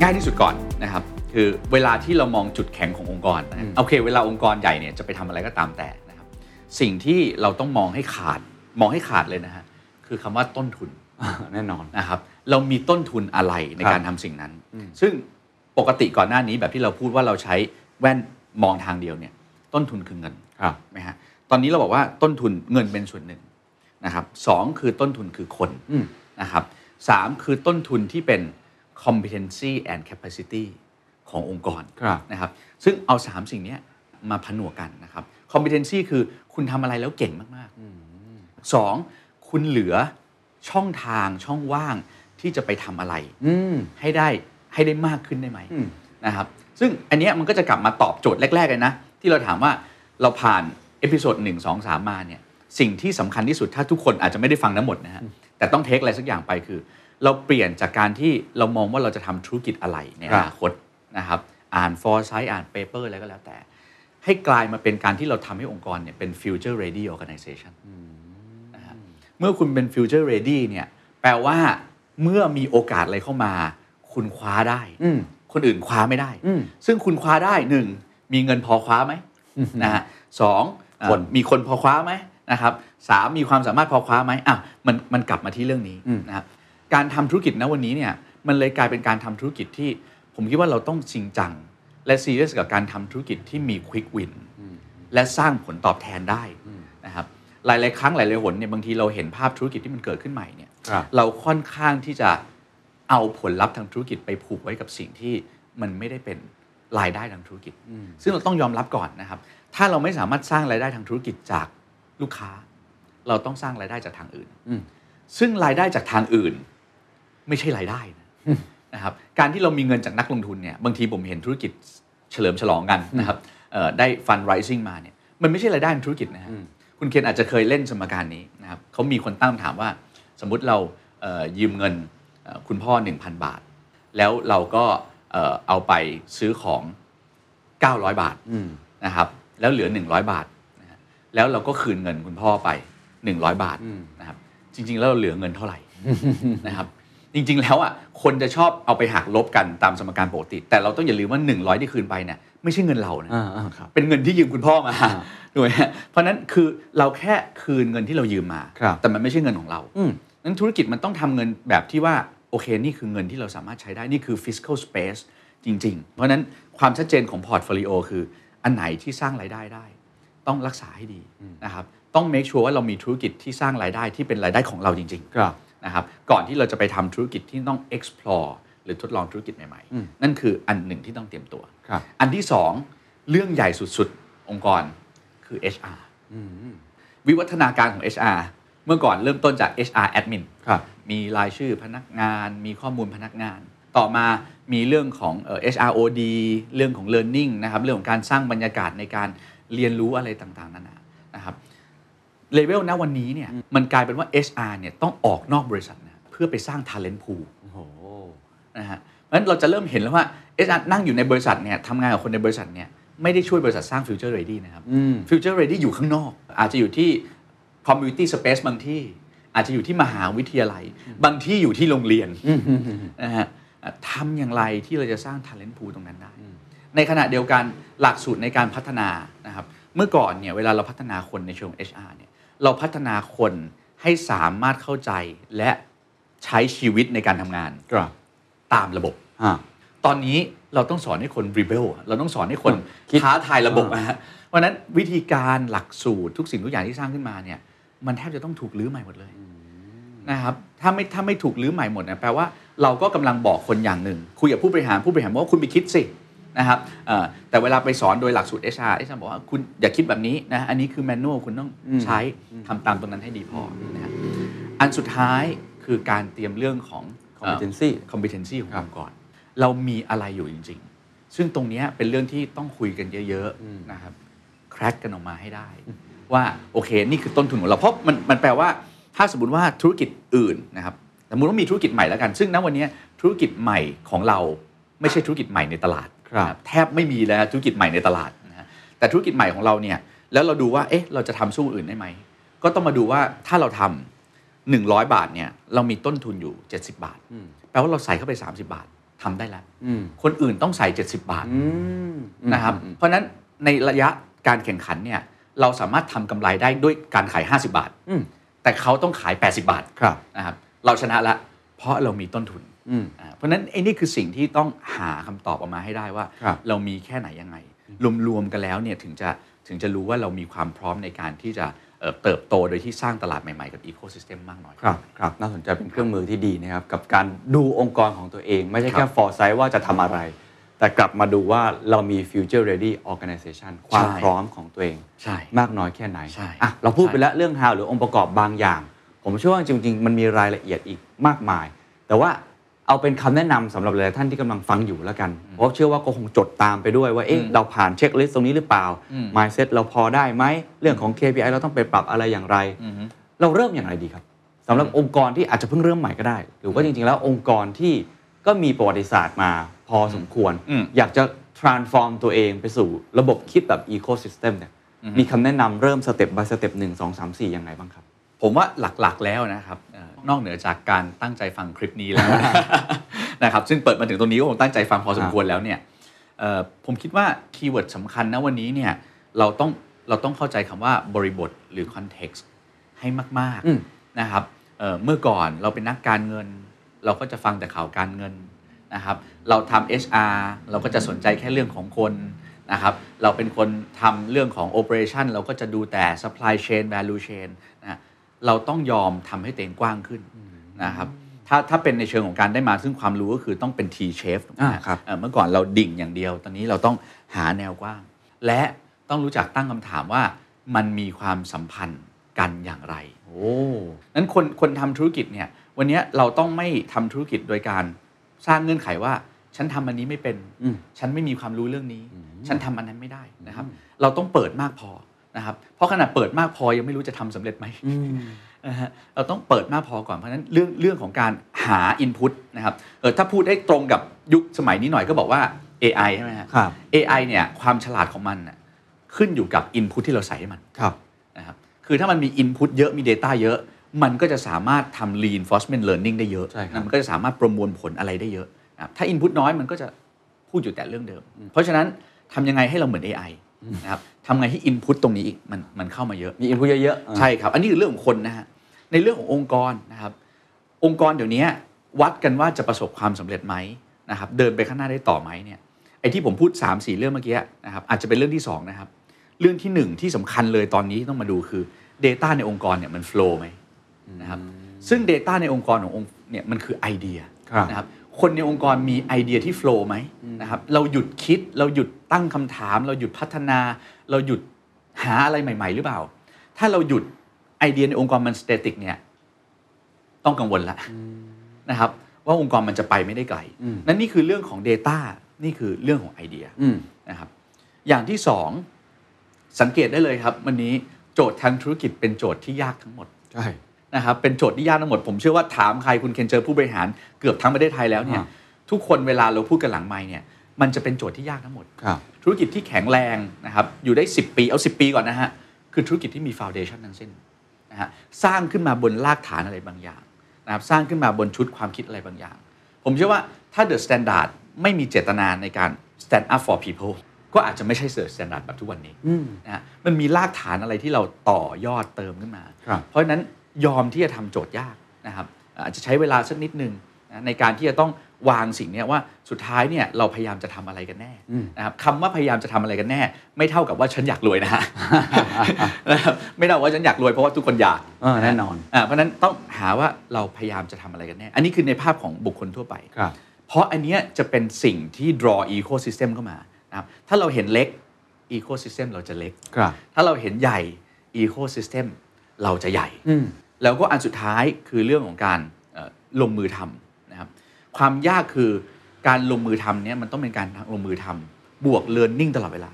ง่ายที่สุดก่อนนะครับคือเวลาที่เรามองจุดแข็งขององค์กรนะโอเค เวลาองค์กรใหญ่เนี่ยจะไปทำอะไรก็ตามแต่นะครับสิ่งที่เราต้องมองให้ขาดมองให้ขาดเลยนะฮะคือคำว่าต้นทุนแน่นอนนะครับเรามีต้นทุนอะไรในครับการทำสิ่งนั้น ซึ่งปกติก่อนหน้านี้แบบที่เราพูดว่าเราใช้แว่นมองทางเดียวเนี่ยต้นทุนคือเงินครับไหมฮะตอนนี้เราบอกว่าต้นทุนเงินเป็นส่วนหนึ่งนะครับสองคือต้นทุนคือคนอืมนะครับสามคือต้นทุนที่เป็น competency and capacity ขององค์กรครับนะครับซึ่งเอา 3 สิ่งเนี้ยมาผนวกกันนะครับ competency คือคุณทำอะไรแล้วเก่งมากๆสองคุณเหลือช่องทางช่องว่างที่จะไปทำอะไรอืมให้ได้ให้ได้มากขึ้นได้ไหมอืมนะครับซึ่งอันเนี้ยมันก็จะกลับมาตอบโจทย์แรก ๆ เลยนะ ที่เราถามว่าเราผ่าน episode หนึ่งสองสามมาเนี่ยสิ่งที่สำคัญที่สุดถ้าทุกคนอาจจะไม่ได้ฟังทั้งหมดนะฮะแต่ต้อง take อะไรสักอย่างไปคือ เราเปลี่ยนจากการที่เรามองว่าเราจะทำธุรกิจอะไรในอนาคตนะครับอ่านฟอร์ไซต์อ่านเปเปอร์อะไรก็แล้วแต่ ให้กลายมาเป็นการที่เราทำให้องค์กรเนี่ยเป็น future ready organization นะฮะเมื่อคุณเป็น future ready เนี่ยแปลว่าเมื่อมีโอกาสอะไรเข้ามา คุณคว้าได้อืมคนอื่นคว้าไม่ได้อืมซึ่งคุณคว้าได้หนึ่งมีเงินพอคว้าไหมนะฮะสองเอ่อคนมีคนพอคว้าไหมนะครับสามมีความสามารถพอคว้าไหมอะมันมันกลับมาที่เรื่องนี้อืมนะครับ การทำธุรกิจณวันนี้เนี่ยมันเลยกลายเป็นการทำธุรกิจที่ ผมคิดว่าเราต้องจริงจัง และซีเรียสกับการทำธุรกิจที่มีควิกวินและสร้างผลตอบแทนได้นะครับหลาย ๆ ครั้งหลายๆหนเนี่ยบางทีเราเห็นภาพธุรกิจที่มันเกิดขึ้นใหม่เนี่ยครับเราค่อนข้างที่จะเอาผลลัพธ์ทางธุรกิจไปผูกไว้กับสิ่งที่มันไม่ได้เป็นรายได้ทางธุรกิจ ซึ่งเราต้องยอมรับก่อนนะครับ ถ้าเราไม่สามารถสร้างรายได้ทางธุรกิจจากลูกค้า เราต้องสร้างรายได้จากทางอื่นอืมซึ่งรายได้จากทางอื่น ไม่ใช่รายได้นะนะครับการที่เรามีเงินจากนักลงทุนเนี่ยบางทีผมเห็นธุรกิจเฉลิมฉลองกันนะครับเอ่อได้ฟันไรซิ่งมาเนี่ยมันไม่ใช่รายได้ทางธุรกิจนะฮะคุณเคนอาจจะเคยเล่นสมการนี้นะครับเขามีคนตั้งคำถามว่า สมมุติเราเอ่อยืมเงินเอ่อคุณพ่อ 1,000 บาท แล้วเราก็เอ่อเอาไปซื้อของ 900 บาทอืมนะครับแล้วเหลือ 100 บาทนะฮะแล้วเราก็คืนเงินคุณพ่อไป 100 บาทอืมนะครับจริงๆ แล้วเราเหลือเงินเท่าไหร่นะครับ จริงๆ แล้วอะคนจะชอบเอาไปหักลบกันตามสมการปกติ แต่เราต้องอย่าลืมว่า 100 ที่คืนไปเนี่ยไม่ใช่เงินเรานะอ่าอ่าครับเป็นเงินที่ยืมคุณพ่อมาอ่าถูกไหมฮะเพราะฉะนั้นคือเราแค่คืนเงินที่เรายืมมาครับแต่มันไม่ใช่เงินของเราอืมนั้นธุรกิจมันต้องทำเงินแบบที่ว่าโอเคนี่คือเงินที่เราสามารถใช้ได้นี่คือ fiscal space จริง ๆ เพราะฉะนั้นความชัดเจนของ portfolio คืออันไหนที่สร้างรายได้ได้ ต้องรักษาให้ดีนะครับต้อง make sure ว่าเรามีธุรกิจที่สร้างรายได้ที่เป็นรายได้ของเราจริงๆครับ นะครับก่อนที่เราจะไปทำธุรกิจที่ต้อง explore หรือทดลองธุรกิจใหม่ๆ นั่นคืออันหนึ่งที่ต้องเตรียมตัวครับอันที่สองเรื่องใหญ่สุดๆ องค์กรคือ HR วิวัฒนาการของ HR เมื่อก่อนเริ่มต้นจาก HR admin ครับมีรายชื่อพนักงาน มีข้อมูลพนักงาน ต่อมามีเรื่องของเอ่อ HROD เรื่องของ learning นะครับ เรื่องของการสร้างบรรยากาศในการเรียนรู้อะไรต่างๆ นานานะครับ เลเวลณวันนี้เนี่ยมันกลายเป็นว่า HR เนี่ยต้องออกนอกบริษัทนะเพื่อไปสร้าง talent pool โอ้โหนะฮะเพราะฉะนั้นเราจะเริ่มเห็นแล้วว่า HR นั่งอยู่ในบริษัทเนี่ยทำงานกับคนในบริษัทเนี่ยไม่ได้ช่วยบริษัทสร้าง future ready นะครับอืม future ready อยู่ข้างนอก อาจจะอยู่ที่ community space บางที่ อาจจะอยู่ที่มหาวิทยาลัย บางที่อยู่ที่โรงเรียนนะฮะอะทำอย่างไรที่เราจะสร้าง talent pool ตรงนั้นได้ ในขณะเดียวกันหลักสูตรในการพัฒนานะครับเมื่อก่อนเนี่ยเวลาเราพัฒนาคนในเชิง HR เนี่ยเราพัฒนาคนให้สามารถเข้าใจและใช้ชีวิตในการทำงานครับตามระบบอ่าตอนนี้เราต้องสอนให้คน rebel อะเราต้องสอนให้คนคิดท้าทายระบบอ่านะฮะเพราะฉะนั้นวิธีการหลักสูตรทุกสิ่งทุกอย่างที่สร้างขึ้นมาเนี่ยมันแทบจะต้องถูกรื้อใหม่หมดเลยนะครับถ้าไม่ถ้าไม่ถูกรื้อใหม่หมดเนี่ยแปลว่าเราก็กำลังบอกคนอย่างหนึ่งคุยกับผู้บริหารผู้บริหารบอกว่าคุณไปคิดสิ นะครับเอ่อแต่เวลาไปสอนโดยหลักสูตร HR HR บอกว่าคุณอย่าคิดแบบนี้นะอันนี้คือแมนนวลคุณต้องใช้ทำตามตรงนั้นให้ดีพอนะฮะอันสุดท้ายคือการเตรียมเรื่องของเอ่อ competency competency ของครับองค์กรเรามีอะไรอยู่จริง ๆ ซึ่งตรงเนี้ยเป็นเรื่องที่ต้องคุยกันเยอะๆนะครับแคร็กกันออกมาให้ได้ ว่าโอเคนี่คือต้นทุนของเราเพราะมันมันแปลว่า ถ้าสมมติว่าธุรกิจอื่นนะครับสมมติว่ามีธุรกิจใหม่แล้วกัน ซึ่งณวันเนี้ยธุรกิจใหม่ของเราไม่ใช่ธุรกิจใหม่ในตลาดครับนะ แทบไม่มีแล้วธุรกิจใหม่ในตลาดนะฮะแต่ธุรกิจใหม่ของเราเนี่ยแล้วเราดูว่าเอ๊ะเราจะทำสู้อื่นได้ไหมก็ต้องมาดูว่าถ้าเราทำ100 บาทเนี่ยเรามีต้นทุนอยู่ 70 บาทแปลว่าเราใส่เข้าไป 30 บาททำได้แล้วอืมคนอื่นต้องใส่ 70 บาทอืมนะครับเพราะฉะนั้นในระยะการแข่งขันเนี่ยเราสามารถทำกำไรได้ด้วยการขาย 50 บาทอืมแต่เขาต้องขาย 80 บาทครับนะครับเราชนะละเพราะเรามีต้นทุนอืมอ่าเพราะฉะนั้นไอ้นี่คือสิ่งที่ต้องหาคำตอบออกมาให้ได้ว่าครับเรามีแค่ไหนยังไง รวมๆกันแล้วเนี่ยถึงจะถึงจะรู้ว่าเรามีความพร้อมในการที่จะเอ่อเติบโตโดยที่สร้างตลาดใหม่ ๆ กับอีโค y ิสเต็มมากน้อยครับครับน่าสนใจเป็นเครื่องมือที่ดีนะครับ กับการดูองค์กรของตัวเอง ไม่ใช่ครัแค่บ foresight ว่าจะทำอะไร แต่กลับมาดูว่าเรามี future ready organization ความใช่พร้อมของตัวเองใช่มากน้อยแค่ไหนใช่อะเราพูดใช่ไปแล้วเรื่อง how หรือองค์ประกอบบางอย่าง ผมเชื่อว่าจริงๆ มันมีรายละเอียดอีกมากมาย แต่ว่า เอาเป็นคำแนะนำสำหรับหลายๆท่านที่กำลังฟังอยู่แล้วกัน เพราะเชื่อว่าก็คงจดตามไปด้วยว่าเอ๊ะเราผ่านเช็คลิสต์ตรงนี้หรือเปล่าอืม mindset เราพอได้ไหมเรื่องของ KPI เราต้องไปปรับอะไรอย่างไรอือฮึเราเริ่มอย่างไรดีครับสำหรับองค์กรที่อาจจะเพิ่งเริ่มใหม่ก็ได้ หรือว่าจริงๆ แล้วองค์กรที่ก็มีประวัติศาสตร์มาพอสมควรอืมอยากจะ transform ตัวเองไปสู่ระบบคิดแบบ ecosystem เนี่ยมีคำแนะนำเริ่มสเต็ป by สเต็ปหนึ่งสองสามสี่ยังไงบ้างครับ ผมว่าหลักๆแล้วนะครับเอ่อ นอกเหนือจากการตั้งใจฟังคลิปนี้แล้วนะครับซึ่งเปิดมาถึงตรงนี้ก็คงตั้งใจฟังพอสมควรแล้วเนี่ยเอ่อผมคิดว่าคีย์เวิร์ดสำคัญนะวันนี้เนี่ยเราต้องเราต้องเข้าใจคำว่าบริบทหรือ context ให้มากอืมๆนะครับเอ่อเมื่อก่อนเราเป็นนักการเงิน เราก็จะฟังแต่ข่าวการเงินนะครับเราทำ HR เราก็จะสนใจแค่เรื่องของคนนะครับเราเป็นคนทำเรื่องของ operation เราก็จะดูแต่ supply chain value chain นะ เราต้องยอมทำให้ตัวเองกว้างขึ้นนะครับถ้าถ้าเป็นในเชิงของการได้มาซึ่งความรู้ก็คือต้องเป็น T shape ถูกไหมอ่าครับเอ่อเมื่อก่อนเราดิ่งอย่างเดียว ตอนนี้เราต้องหาแนวกว้าง และต้องรู้จักตั้งคำถามว่ามันมีความสัมพันธ์กันอย่างไรโอ้นั้นคนคนทำธุรกิจเนี่ยวันนี้เราต้องไม่ทำธุรกิจโดยการสร้างเงื่อนไขว่า ฉันทำอันนี้ไม่เป็นอืมฉันไม่มีความรู้เรื่องนี้ ฉันทำอันนั้นไม่ได้นะครับ เราต้องเปิดมากพอ นะครับเพราะขนาดเปิดมากพอยังไม่รู้จะทำสำเร็จไหมนะฮะเราต้องเปิดมากพอก่อนเพราะฉะนั้นเรื่องเรื่องของการหา Input นะครับเออถ้าพูดให้ตรงกับยุคสมัยนี้หน่อยก็บอกว่า AI ใช่ไหมฮะครับ AI เนี่ยความฉลาดของมันน่ะขึ้นอยู่กับ Input ที่เราใส่ให้มันครับนะครับคือถ้ามันมี Input เยอะมี Data เยอะ มันก็จะสามารถทำ reinforcement learning ได้เยอะใช่ครับนะมันก็จะสามารถประมวลผลอะไรได้เยอะนะครับถ้า Input น้อยมันก็จะพูดอยู่แต่เรื่องเดิม เพราะฉะนั้นทำยังไงให้เราเหมือน AI นะครับทำไงให้ Input ตรงนี้อีกมันมันเข้ามาเยอะมีอินพุตเยอะๆใช่ครับ อันนี้คือเรื่องของคนนะฮะในเรื่องขององค์กรนะครับ องค์กรเดี๋ยวนี้วัดกันว่าจะประสบความสำเร็จไหมนะครับ เดินไปข้างหน้าได้ต่อไหมเนี่ยไอ้ที่ผมพูด3 4เรื่องเมื่อกี้นะครับอาจจะเป็นเรื่องที่2นะครับเรื่องทีหนึ่1 ที่สำคัญเลยตอนนี้ที่ต้องมาดูคือ Data ในองค์กรเนี่ยมันโฟล์ไหมนะครับซึ่ง Data ในองค์กรขององค์เนี่ยมันคือไอเดียครับนะครับ คนในองค์กรมีไอเดียที่โฟล์ไหมนะครับเราหยุดคิดเราหยุดตั้งคำถาม เราหยุดพัฒนา เราหยุดหาอะไรใหม่ ๆ หรือเปล่า ถ้าเราหยุดไอเดียในองค์กรมัน static เนี่ยต้องกังวลละนะครับว่าองค์กรมันจะไปไม่ได้ไกลนั่นนี่คือเรื่องของ Data นี่คือเรื่องของไอเดียอืมนะครับอย่างที่สองสังเกตได้เลยครับ วันนี้โจทย์ทางธุรกิจเป็นโจทย์ที่ยากทั้งหมดใช่ นะครับเป็นโจทย์ที่ยากทั้งหมดผมเชื่อว่าถามใครคุณเคนเจอผู้บริหารเกือบทั้งประเทศไทยแล้วเนี่ยอ่าทุกคนเวลาเราพูดกันหลังไมค์เนี่ยมันจะเป็นโจทย์ที่ยากทั้งหมดครับธุรกิจที่แข็งแรงนะครับอยู่ได้ 10 ปีเอา 10 ปีก่อนนะฮะคือธุรกิจที่มีฟ u n เดชันทั้งสิ้นนะฮะสร้างขึ้นมาบนรากฐานอะไรบางอย่างนะครับสร้างขึ้นมาบนชุดความคิดอะไรบางอย่าง ผมเชื่อว่าถ้า The Standard ไม่มีเจตนาในการ stand up for people ก็อาจจะไม่ใช่ The Standard แบบทุกวันนี้อืมนะฮะมันมีรากฐานอะไรที่เราต่อยอดเติมขึ้นมาครับเพราะฉะนั้น ยอมที่จะทำโจทย์ยากนะครับอาจจะใช้เวลาสักนิดนึงนะในการที่จะต้องวางสิ่งเนี้ยว่าสุดท้ายเนี่ยเราพยายามจะทำอะไรกันแน่นะครับคำว่าพยายามจะทำอะไรกันแน่ ไม่เท่ากับว่าฉันอยากรวยนะฮะนะครับไม่เท่ากับว่าฉันอยากรวยเพราะว่าทุกคนอยากเออแน่นอนอ่าเพราะฉะนั้นต้องหาว่าเราพยายามจะทำอะไรกันแน่ อันนี้คือในภาพของบุคคลทั่วไปครับเพราะอันเนี้ยจะเป็นสิ่งที่ draw ecosystem เข้ามานะครับถ้าเราเห็นเล็ก ecosystem เราจะเล็กครับถ้าเราเห็นใหญ่ ecosystem เราจะใหญ่อืม แล้วก็อันสุดท้ายคือเรื่องของการเอ่อลงมือทำนะครับความยากคือการลงมือทำเนี่ยมันต้องเป็นการลงมือทำบวก learning ตลอดเวลา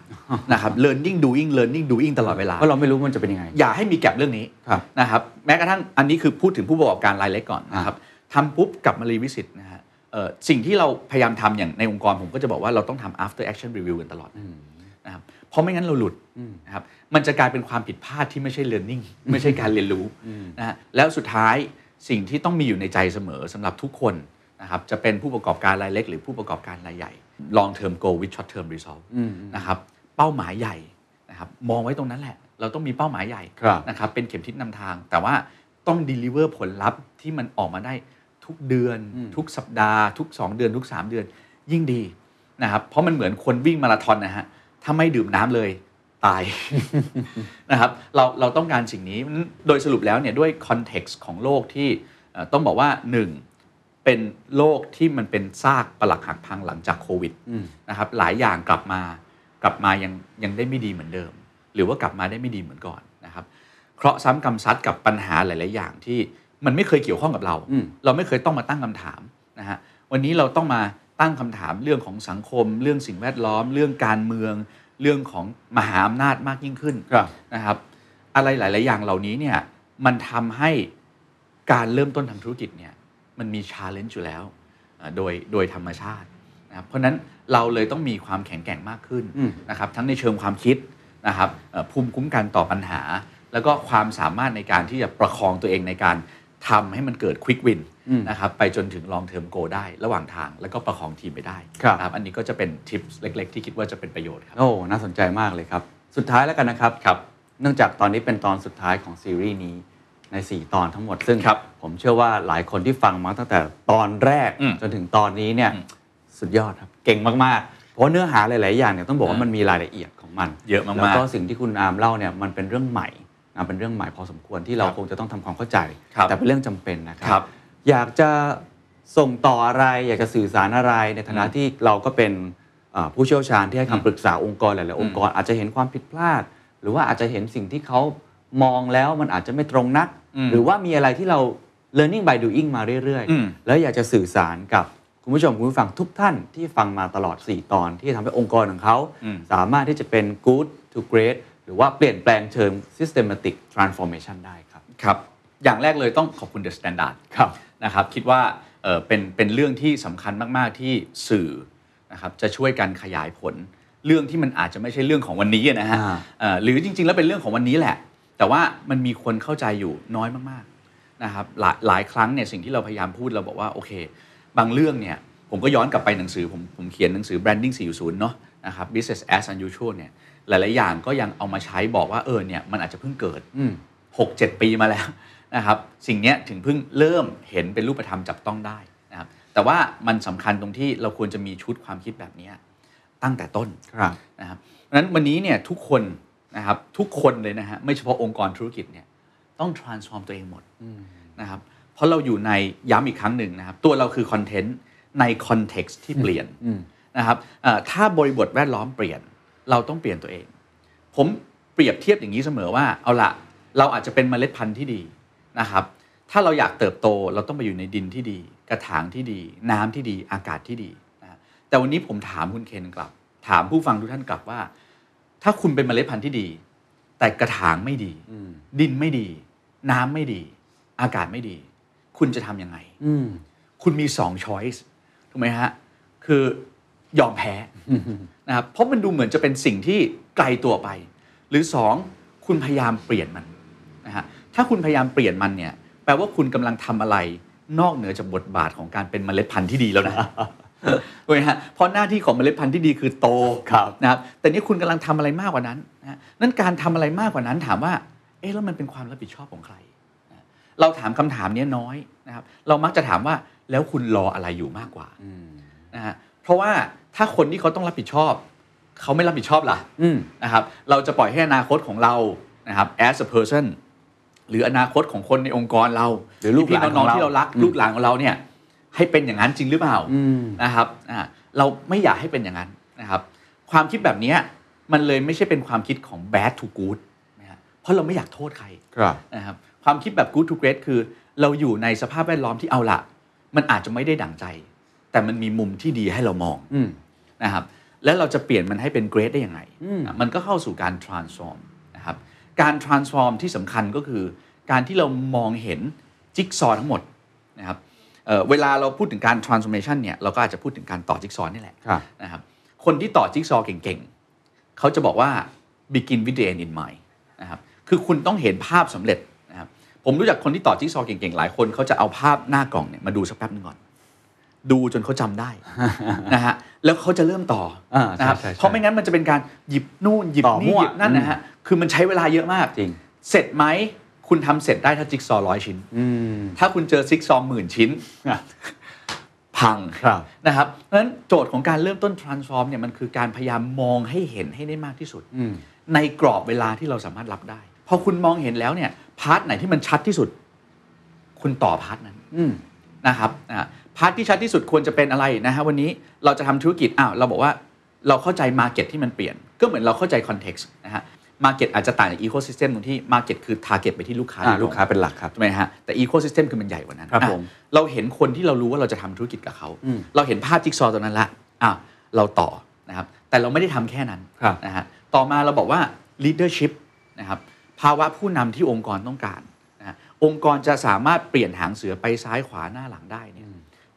นะครับ learning doing learning doing ตลอดเวลาเพราะเราไม่รู้มันจะเป็นยังไง อย่าให้มีแก็บเรื่องนี้ครับนะครับแม้กระทั่งอันนี้คือพูดถึงผู้ประกอบการรายเล็กก่อนนะครับทำปุ๊บกลับมารีวิสิตนะฮะเอ่อสิ่งที่เราพยายามทำอย่างในองค์กรผมก็จะบอกว่าเราต้องทำ after action review กันตลอดนะครับเพราะไม่งั้นเราหลุดนะครับ มันจะกลายเป็นความผิดพลาดที่ไม่ใช่ learning ไม่ใช่การเรียนรู้นะฮะแล้วสุดท้ายสิ่งที่ต้องมีอยู่ในใจเสมอสำหรับทุกคนนะครับจะเป็นผู้ประกอบการรายเล็ก หรือผู้ประกอบการรายใหญ่ long term goal with short term result นะครับเป้าหมายใหญ่นะครับมองไว้ตรงนั้นแหละ เราต้องมีเป้าหมายใหญ่ครับนะครับเป็นเข็มทิศนำทาง แต่ว่าต้อง deliver ผลลัพธ์ที่มันออกมาได้ทุกเดือน ทุกสัปดาห์ ทุก 2 เดือนทุก 3 เดือน ยิ่งดีนะครับเพราะมันเหมือนคนวิ่งมาราธอนนะฮะถ้าไม่ดื่มน้ำเลย ตายนะครับเราเราต้องการสิ่งนี้โดยสรุปแล้วเนี่ยด้วยคอนเท็กซ์ของโลกที่เอ่อต้องบอกว่า 1 เป็นโลกที่มันเป็นซากปลักหักพังหลังจากโควิดนะครับหลายอย่างกลับมากลับมายังยังได้ไม่ดีเหมือนเดิม หรือว่ากลับมาได้ไม่ดีเหมือนก่อนนะครับเคราะห์ซ้ำกรรมซัดกับปัญหาหลาย ๆ อย่างที่มันไม่เคยเกี่ยวข้องกับเราอืมเราไม่เคยต้องมาตั้งคำถามนะฮะวันนี้เราต้องมาตั้งคำถามเรื่องของสังคม เรื่องสิ่งแวดล้อม เรื่องการเมือง เรื่องของมหาอำนาจมากยิ่งขึ้นครับนะครับ อะไรหลาย ๆ อย่างเหล่านี้เนี่ยมันทำให้การเริ่มต้นทำธุรกิจเนี่ยมันมีชาเลนจ์อยู่แล้วเอ่อโดยโดยธรรมชาตินะครับเพราะฉะนั้นเราเลยต้องมีความแข็งแกร่งมากขึ้นอืมนะครับ ทั้งในเชิงความคิดนะครับเอ่อภูมิคุ้มกันต่อปัญหา แล้วก็ความสามารถในการที่จะประคองตัวเองในการทำให้มันเกิด quick win อืม นะครับไปจนถึง long term goal ได้ระหว่างทางแล้วก็ประคองทีมไปได้ครับนะครับอันนี้ก็จะเป็นทิปเล็ก ๆ ที่คิดว่าจะเป็นประโยชน์ครับโอ้น่าสนใจมากเลยครับ สุดท้ายแล้วกันนะครับครับ เนื่องจากตอนนี้เป็นตอนสุดท้ายของซีรีส์นี้ใน 4 ตอนทั้งหมดซึ่งครับผมเชื่อว่าหลายคนที่ฟังมาตั้งแต่ตอนแรกอืมจนถึงตอนนี้เนี่ยอืมสุดยอดครับเก่งมากๆ เพราะเนื้อหาหลาย ๆ อย่างเนี่ยต้องบอกว่าอ่ามัมันมีรายละเอียดของมัน เยอะมากๆแล้วก็สิ่งที่คุณอาร์มเล่าเนี่ยมันเป็นเรื่องใหม่นะเป็นเรื่องใหม่พอสมควรที่เราครับคงจะต้องทำความเข้าใจครับแต่เป็นเรื่องจำเป็นนะคครัรับ อยากจะส่งต่ออะไร อยากจะสื่อสารอะไร ในฐานะอืมที่เราก็เป็นเอ่อผู้เชี่ยวชาญที่ให้อืมคำปรึกษาองค์กรหลายๆองค์กรอาจจะเห็นความผิดพลาด หรือว่าอาจจะเห็นสิ่งที่เขามองแล้วมันอาจจะไม่ตรงนักอืมหรือว่ามีอะไรที่เรา learning by doing มาเรื่อยอืมๆแล้วอยากจะสื่อสารกับคุณผู้ชมคุณผู้ฟังทุกท่านที่ฟังมาตลอด 4 ตอนที่ทำให้องค์กรของเขาอืมสามารถที่จะเป็น good to great หรือว่าเปลี่ยนแปลงเชิง systematic transformation ได้ครับ ครับ อย่างแรกเลยต้องขอบคุณ The Standard ครับ นะครับคิดว่าเอ่อเป็นเป็นเรื่องที่สำคัญมากๆที่สื่อนะครับจะช่วยกันขยายผล เรื่องที่มันอาจจะไม่ใช่เรื่องของวันนี้นะฮะอ่าเอ่อหรือจริง ๆ แล้วเป็นเรื่องของวันนี้แหละ แต่ว่ามันมีคนเข้าใจอยู่น้อยมากๆนะครับหลายหลายครั้งเนี่ยสิ่งที่เราพยายามพูดเราบอกว่าโอเค บางเรื่องเนี่ยผมก็ย้อนกลับไปหนังสือผมผมเขียนหนังสือ branding 4.0 เนาะนะครับ business as unusual เนี่ยหลาย ๆ อย่างก็ยังเอามาใช้บอกว่าเออเนี่ยมันอาจจะเพิ่งเกิดอืม6 7ปีมาแล้ว นะครับสิ่งเนี้ยถึงเพิ่งเริ่มเห็นเป็นรูปธรรมจับต้องได้แต่ว่ามันสำคัญตรงที่เราควรจะมีชุดความคิดแบบเนี้ยตั้งแต่ต้นครับนะครับเพราะฉะนั้นวันนี้เนี่ยทุกคนนะครับทุกคนเลยนะฮะไม่เฉพาะองค์กรธุรกิจเนี่ยต้อง transform ตัวเองหมดนะครับเพราะเราอยู่ในย้ำอีกครั้งหนึ่งนะครับตัวเราคือคอนเทนต์ในคอนเท็กซ์ที่เปลี่ยนนะครับเอ่อถ้าบริบทแวดล้อมเปลี่ยนเราต้องเปลี่ยนตัวเอง ผมเปรียบเทียบอย่างนี้เสมอว่าเอาละเราอาจจะเป็นเมล็ดพันธุ์ที่ดี นะครับ ถ้าเราอยากเติบโตเราต้องไปอยู่ในดินที่ดี กระถางที่ดี น้ำที่ดีอากาศที่ดีนะฮะแต่วันนี้ผมถามคุณเคนกลับ ถามผู้ฟังทุกท่านกลับว่า ถ้าคุณเป็นเมล็ดพันธุ์ที่ดี แต่กระถางไม่ดีดินไม่ดี น้ำไม่ดี อากาศไม่ดี คุณจะทำยังไงคุณมีสองช้อยส์ถูกไหมฮะคือยอมแพ้นะครับเพราะมันดูเหมือนจะเป็นสิ่งที่ไกลตัวไป หรือสองคุณพยายามเปลี่ยนมันนะฮะ ถ้าคุณพยายามเปลี่ยนมันเนี่ย แปลว่าคุณกำลังทำอะไร นอกเหนือจากบทบาทของการเป็นเมล็ดพันธุ์ที่ดีแล้วนะถูกไหมฮะเพราะหน้าที่ของเมล็ดพันธุ์ที่ดีคือโตครับนะครับ แต่นี่คุณกำลังทำอะไรมากกว่านั้นนะฮะนั่นการทำอะไรมากกว่านั้นถามว่า เอ๊ะแล้วมันเป็นความรับผิดชอบของใคร เราถามคำถามเนี้ยน้อยนะครับ เรามักจะถามว่าแล้วคุณรออะไรอยู่มากกว่านะฮะเพราะว่าถ้าคนที่เขาต้องรับผิดชอบ เขาไม่รับผิดชอบล่ะอืมนะครับ เราจะปล่อยให้อนาคตของเรานะครับ as a person หรืออนาคตของคนในองค์กรเราหรือลูกหลานพี่ๆน้องของเราๆที่เรารักลูกหลานของเราเนี่ย ให้เป็นอย่างนั้นจริงหรือเปล่าอืมนะครับอ่าเราไม่อยากให้เป็นอย่างนั้นนะครับ ความคิดแบบเนี้ยมันเลยไม่ใช่เป็นความคิดของ bad to good นะฮะเพราะเราไม่อยากโทษใครครับนะครับความคิดแบบ good to great คือ เราอยู่ในสภาพแวดล้อมที่เอาละมันอาจจะไม่ได้ดั่งใจ แต่มันมีมุมที่ดีให้เรามองอืมนะครับแล้วเราจะเปลี่ยนมันให้เป็น great ได้ยังไงอืมอะมันก็เข้าสู่การ transform นะครับ การ transform ที่สำคัญก็คือ การที่เรามองเห็นจิ๊กซอว์ทั้งหมดนะครับเอ่อเวลาเราพูดถึงการ transformation เนี่ยเราก็อาจจะพูดถึงการต่อจิ๊กซอว์นี่แหละครับนะครับคนที่ต่อจิ๊กซอว์เก่งๆ เขาจะบอกว่า begin with the end in mind นะครับคือคุณต้องเห็นภาพสำเร็จนะครับผมรู้จักคนที่ต่อจิ๊กซอว์เก่งๆ หลายคนเขาจะเอาภาพหน้ากล่องเนี่ยมาดูสักแป๊บนึงก่อน ดูจนเขาจำได้นะฮะแล้วเขาจะเริ่มต่ออ่าใช่นะครับใช่ใช่เพราะไม่งั้นมันจะเป็นการหยิบนู่นหยิบต่อนี่มั่วหยิบนั่นนะฮะคือมันใช้เวลาเยอะมากจริง เสร็จไหมคุณทำเสร็จได้ถ้าจิ๊กซอว์ร้อยชิ้นอืมถ้าคุณเจอจิ๊กซอว์หมื่นชิ้นพังครับนะครับเพราะฉะนั้นโจทย์ของการเริ่มต้น transform เนี่ยมันคือการพยายามมองให้เห็นให้ได้มากที่สุดอืมในกรอบเวลาที่เราสามารถรับได้ พอคุณมองเห็นแล้วเนี่ย part ไหนที่มันชัดที่สุด คุณต่อ part นั้นอืมนะครับอ่า part ที่ชัดที่สุดควรจะเป็นอะไรนะฮะวันนี้เราจะทำธุรกิจอ้าวเราบอกว่าเราเข้าใจ market ที่มันเปลี่ยน ก็เหมือนเราเข้าใจ context นะฮะ market อาจจะต่างจาก ecosystem ตรงที่ market คือ target ไปที่ลูกค้าอ่าโดยตรงลูกค้าเป็นหลักครับถูกไหมฮะแต่ ecosystem คือมันใหญ่กว่านั้นครับอะผมเราเห็นคนที่เรารู้ว่าเราจะทำธุรกิจกับเขาอืมเราเห็นภาพจิ๊กซอว์ตัวนั้นละอ้าวเราต่อนะครับแต่เราไม่ได้ทำแค่นั้นครับนะฮะต่อมาเราบอกว่า leadership นะครับภาวะผู้นำที่องค์กรต้องการนะฮะองค์กรจะสามารถเปลี่ยนหางเสือไปซ้ายขวาหน้าหลังได้เนี่ย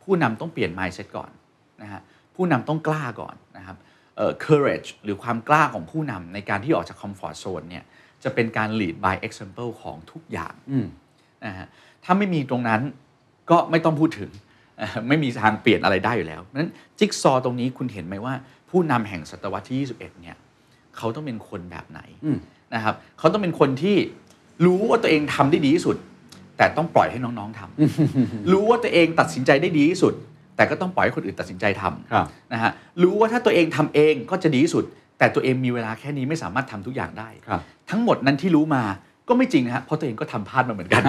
ผู้นำต้องเปลี่ยน mindset ก่อนนะฮะผู้นำต้องกล้าก่อนนะครับเอ่อ courage หรือความกล้าของผู้นำในการที่ออกจาก comfort zone เนี่ยจะเป็นการ lead by example ของทุกอย่างอืมนะฮะถ้าไม่มีตรงนั้นก็ไม่ต้องพูดถึงเอ่อไม่มีทางเปลี่ยนอะไรได้อยู่แล้วเพราะฉะนั้นจิ๊กซอว์ตรงนี้คุณเห็นไหมว่า ผู้นำแห่งศตวรรษที่ 21 เนี่ยเขาต้องเป็นคนแบบไหนอืมนะครับเขาต้องเป็นคนที่รู้ว่าตัวเองทำได้ดีที่สุด แต่ต้องปล่อยให้น้องๆทำรู้ว่าตัวเองตัดสินใจได้ดีที่สุด แต่ก็ต้องปล่อยให้คนอื่นตัดสินใจทครับำนะฮะรู้ว่าถ้าตัวเองทำเองก็จะดีที่สุด แต่ตัวเองมีเวลาแค่นี้ไม่สามารถทำทุกอย่างได้ครับทั้งหมดนั้นที่รู้มาก็ไม่จริงนะฮะเพราะตัวเองก็ทำพลาดมาเหมือนกัน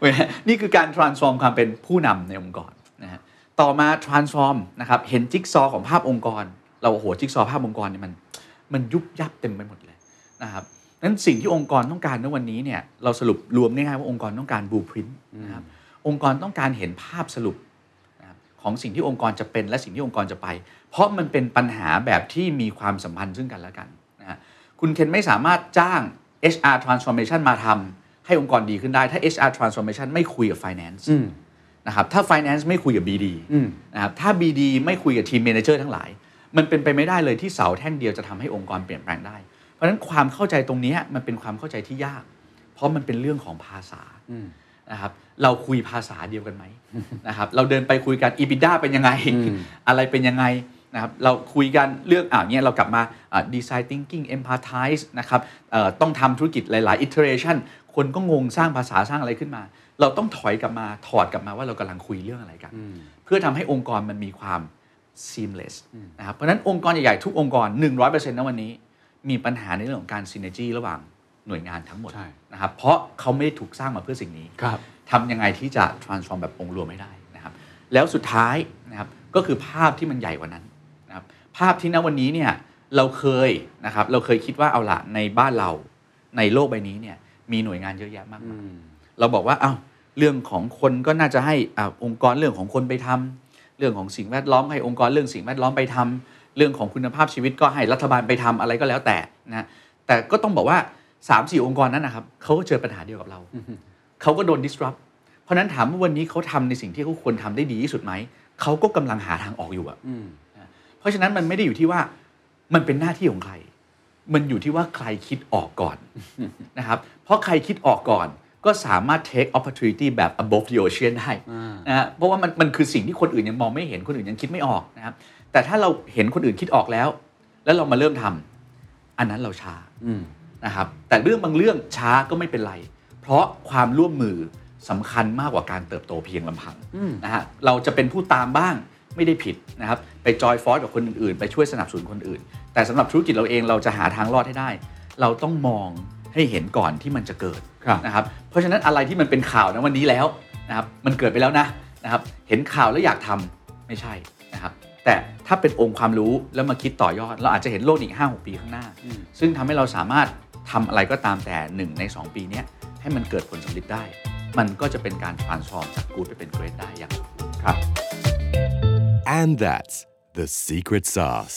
เว้ยนี่คือการ transform ความเป็นผู้นำในองค์กรนะฮะต่อมา transform นะครับเห็นจิ๊กซอว์ของภาพองค์กร เราโอ้โหจิ๊กซอว์ภาพองค์กรเนี่ยมันมันยุบยับเต็มไปหมดเลยนะครับ นั้นสิ่งที่องค์กรต้องการในวันนี้เนี่ยเราสรุปรวมง่ายๆว่าองค์กรต้องการ blueprint นะครับองค์กรต้องการเห็นภาพสรุปนะครับของสิ่งที่องค์กรจะเป็นและสิ่งที่องค์กรจะไป เพราะมันเป็นปัญหาแบบที่มีความสัมพันธ์ซึ่งกันและกันนะฮะคุณเคนไม่สามารถจ้าง HR transformation มาทำให้องค์กรดีขึ้นได้ ถ้า HR transformation ไม่คุยกับ finance อืมนะครับถ้า finance ไม่คุยกับ BD อืมนะครับถ้า BD ไม่คุยกับทีม manager ทั้งหลาย มันเป็นไปไม่ได้เลยที่เสาแท่งเดียวจะทำให้องค์กรเปลี่ยนแปลงได้ เพราะฉะนั้นความเข้าใจตรงเนี้ยมันเป็นความเข้าใจที่ยาก เพราะมันเป็นเรื่องของภาษาอืมนะครับเราคุยภาษาเดียวกันไหมนะครับเราเดินไปคุยกัน EBITDA เป็นยังไงอืมอะไรเป็นยังไงนะครับเราคุยกันเรื่องอ่าเนี่ยเรากลับมาอ่า design thinking empathize นะครับเอ่อต้องทำธุรกิจหลายๆ iteration คนก็งงสร้างภาษาสร้างอะไรขึ้นมา เราต้องถอยกลับมาถอดกลับมาว่าเรากำลังคุยเรื่องอะไรกัน เพื่อทำให้องค์กรมันมีความ seamless นะครับเพราะฉะนั้นองค์กรใหญ่ๆทุกองค์กร 100%นะวันนี้ มีปัญหาในเรื่องของการ synergy ระหว่างหน่วยงานทั้งหมดใช่นะครับเพราะเขาไม่ได้ถูกสร้างมาเพื่อสิ่งนี้ครับทำยังไงที่จะ transform แบบองค์รวมไม่ได้นะครับ แล้วสุดท้ายนะครับก็คือภาพที่มันใหญ่กว่านั้นนะครับภาพที่ณวันนี้เนี่ยเราเคยนะครับเราเคยคิดว่าเอาละในบ้านเราในโลกใบนี้เนี่ยมีหน่วยงานเยอะแยะมากมายเราบอกว่าเอา้าเรื่องของคนก็น่าจะให้อาองค์กรเรื่องของคนไปทำเรื่องของสิ่งแวดล้อมให้องค์กรเรื่องสิ่งแวดล้อมไปทำ เรื่องของคุณภาพชีวิตก็ให้รัฐบาลไปทำอะไรก็แล้วแต่นะแต่ก็ต้องบอกว่า3ามสี่องค์กรนั้นนะครับเขาก็เจอปัญหาเดียวกับเราเขาก็โดน disrupt เพราะฉะนั้นถามว่าวันนี้เขาทำในสิ่งที่เขาควรทำได้ดีที่สุดไหมเขาก็กำลังหาทางออกอยู่อะนะเพราะฉะนั้นมันไม่ได้อยู่ที่ว่ามันเป็นหน้าที่ของใคร มันอยู่ที่ว่าใครคิดออกก่อนนะครับ เพราะใครคิดออกก่อนก็สามารถ take opportunity แบบ above the ocean ได้นะฮะเพราะว่ามันมันคือสิ่งที่คนอื่นยังมองไม่เห็นคนอื่นยังคิดไม่ออกนะครับ แต่ถ้าเราเห็นคนอื่นคิดออกแล้ว แล้วเรามาเริ่มทำอันนั้นเราช้านะครับ แต่เรื่องบางเรื่องช้าก็ไม่เป็นไร เพราะความร่วมมือสำคัญมากกว่าการเติบโตเพียงลำพังนะฮะเราจะเป็นผู้ตามบ้างไม่ได้ผิดนะครับ ไปจอยฟอร์กับคนอื่นๆ ไปช่วยสนับสนุนคนอื่น แต่สำหรับธุรกิจเราเองเราจะหาทางรอดให้ได้ เราต้องมองให้เห็นก่อนที่มันจะเกิดครับนะครับ เพราะฉะนั้นอะไรที่มันเป็นข่าวนะวันนี้แล้วนะครับ มันเกิดไปแล้วนะนะครับ เห็นข่าวแล้วอยากทำไม่ใช่นะครับ แต่ถ้าเป็นองค์ความรู้แล้วมาคิดต่อยอด เราอาจจะเห็นโลกอีก 5-6 ปีข้างหน้า ซึ่งทำให้เราสามารถทำอะไรก็ตามแต่ 1 ใน 2 ปีเนี้ยให้มันเกิดผลสำเร็จได้ มันก็จะเป็นการ transform จาก good ไปเป็น great ได้อย่างสมบูรณ์ครับ And that's the secret sauce.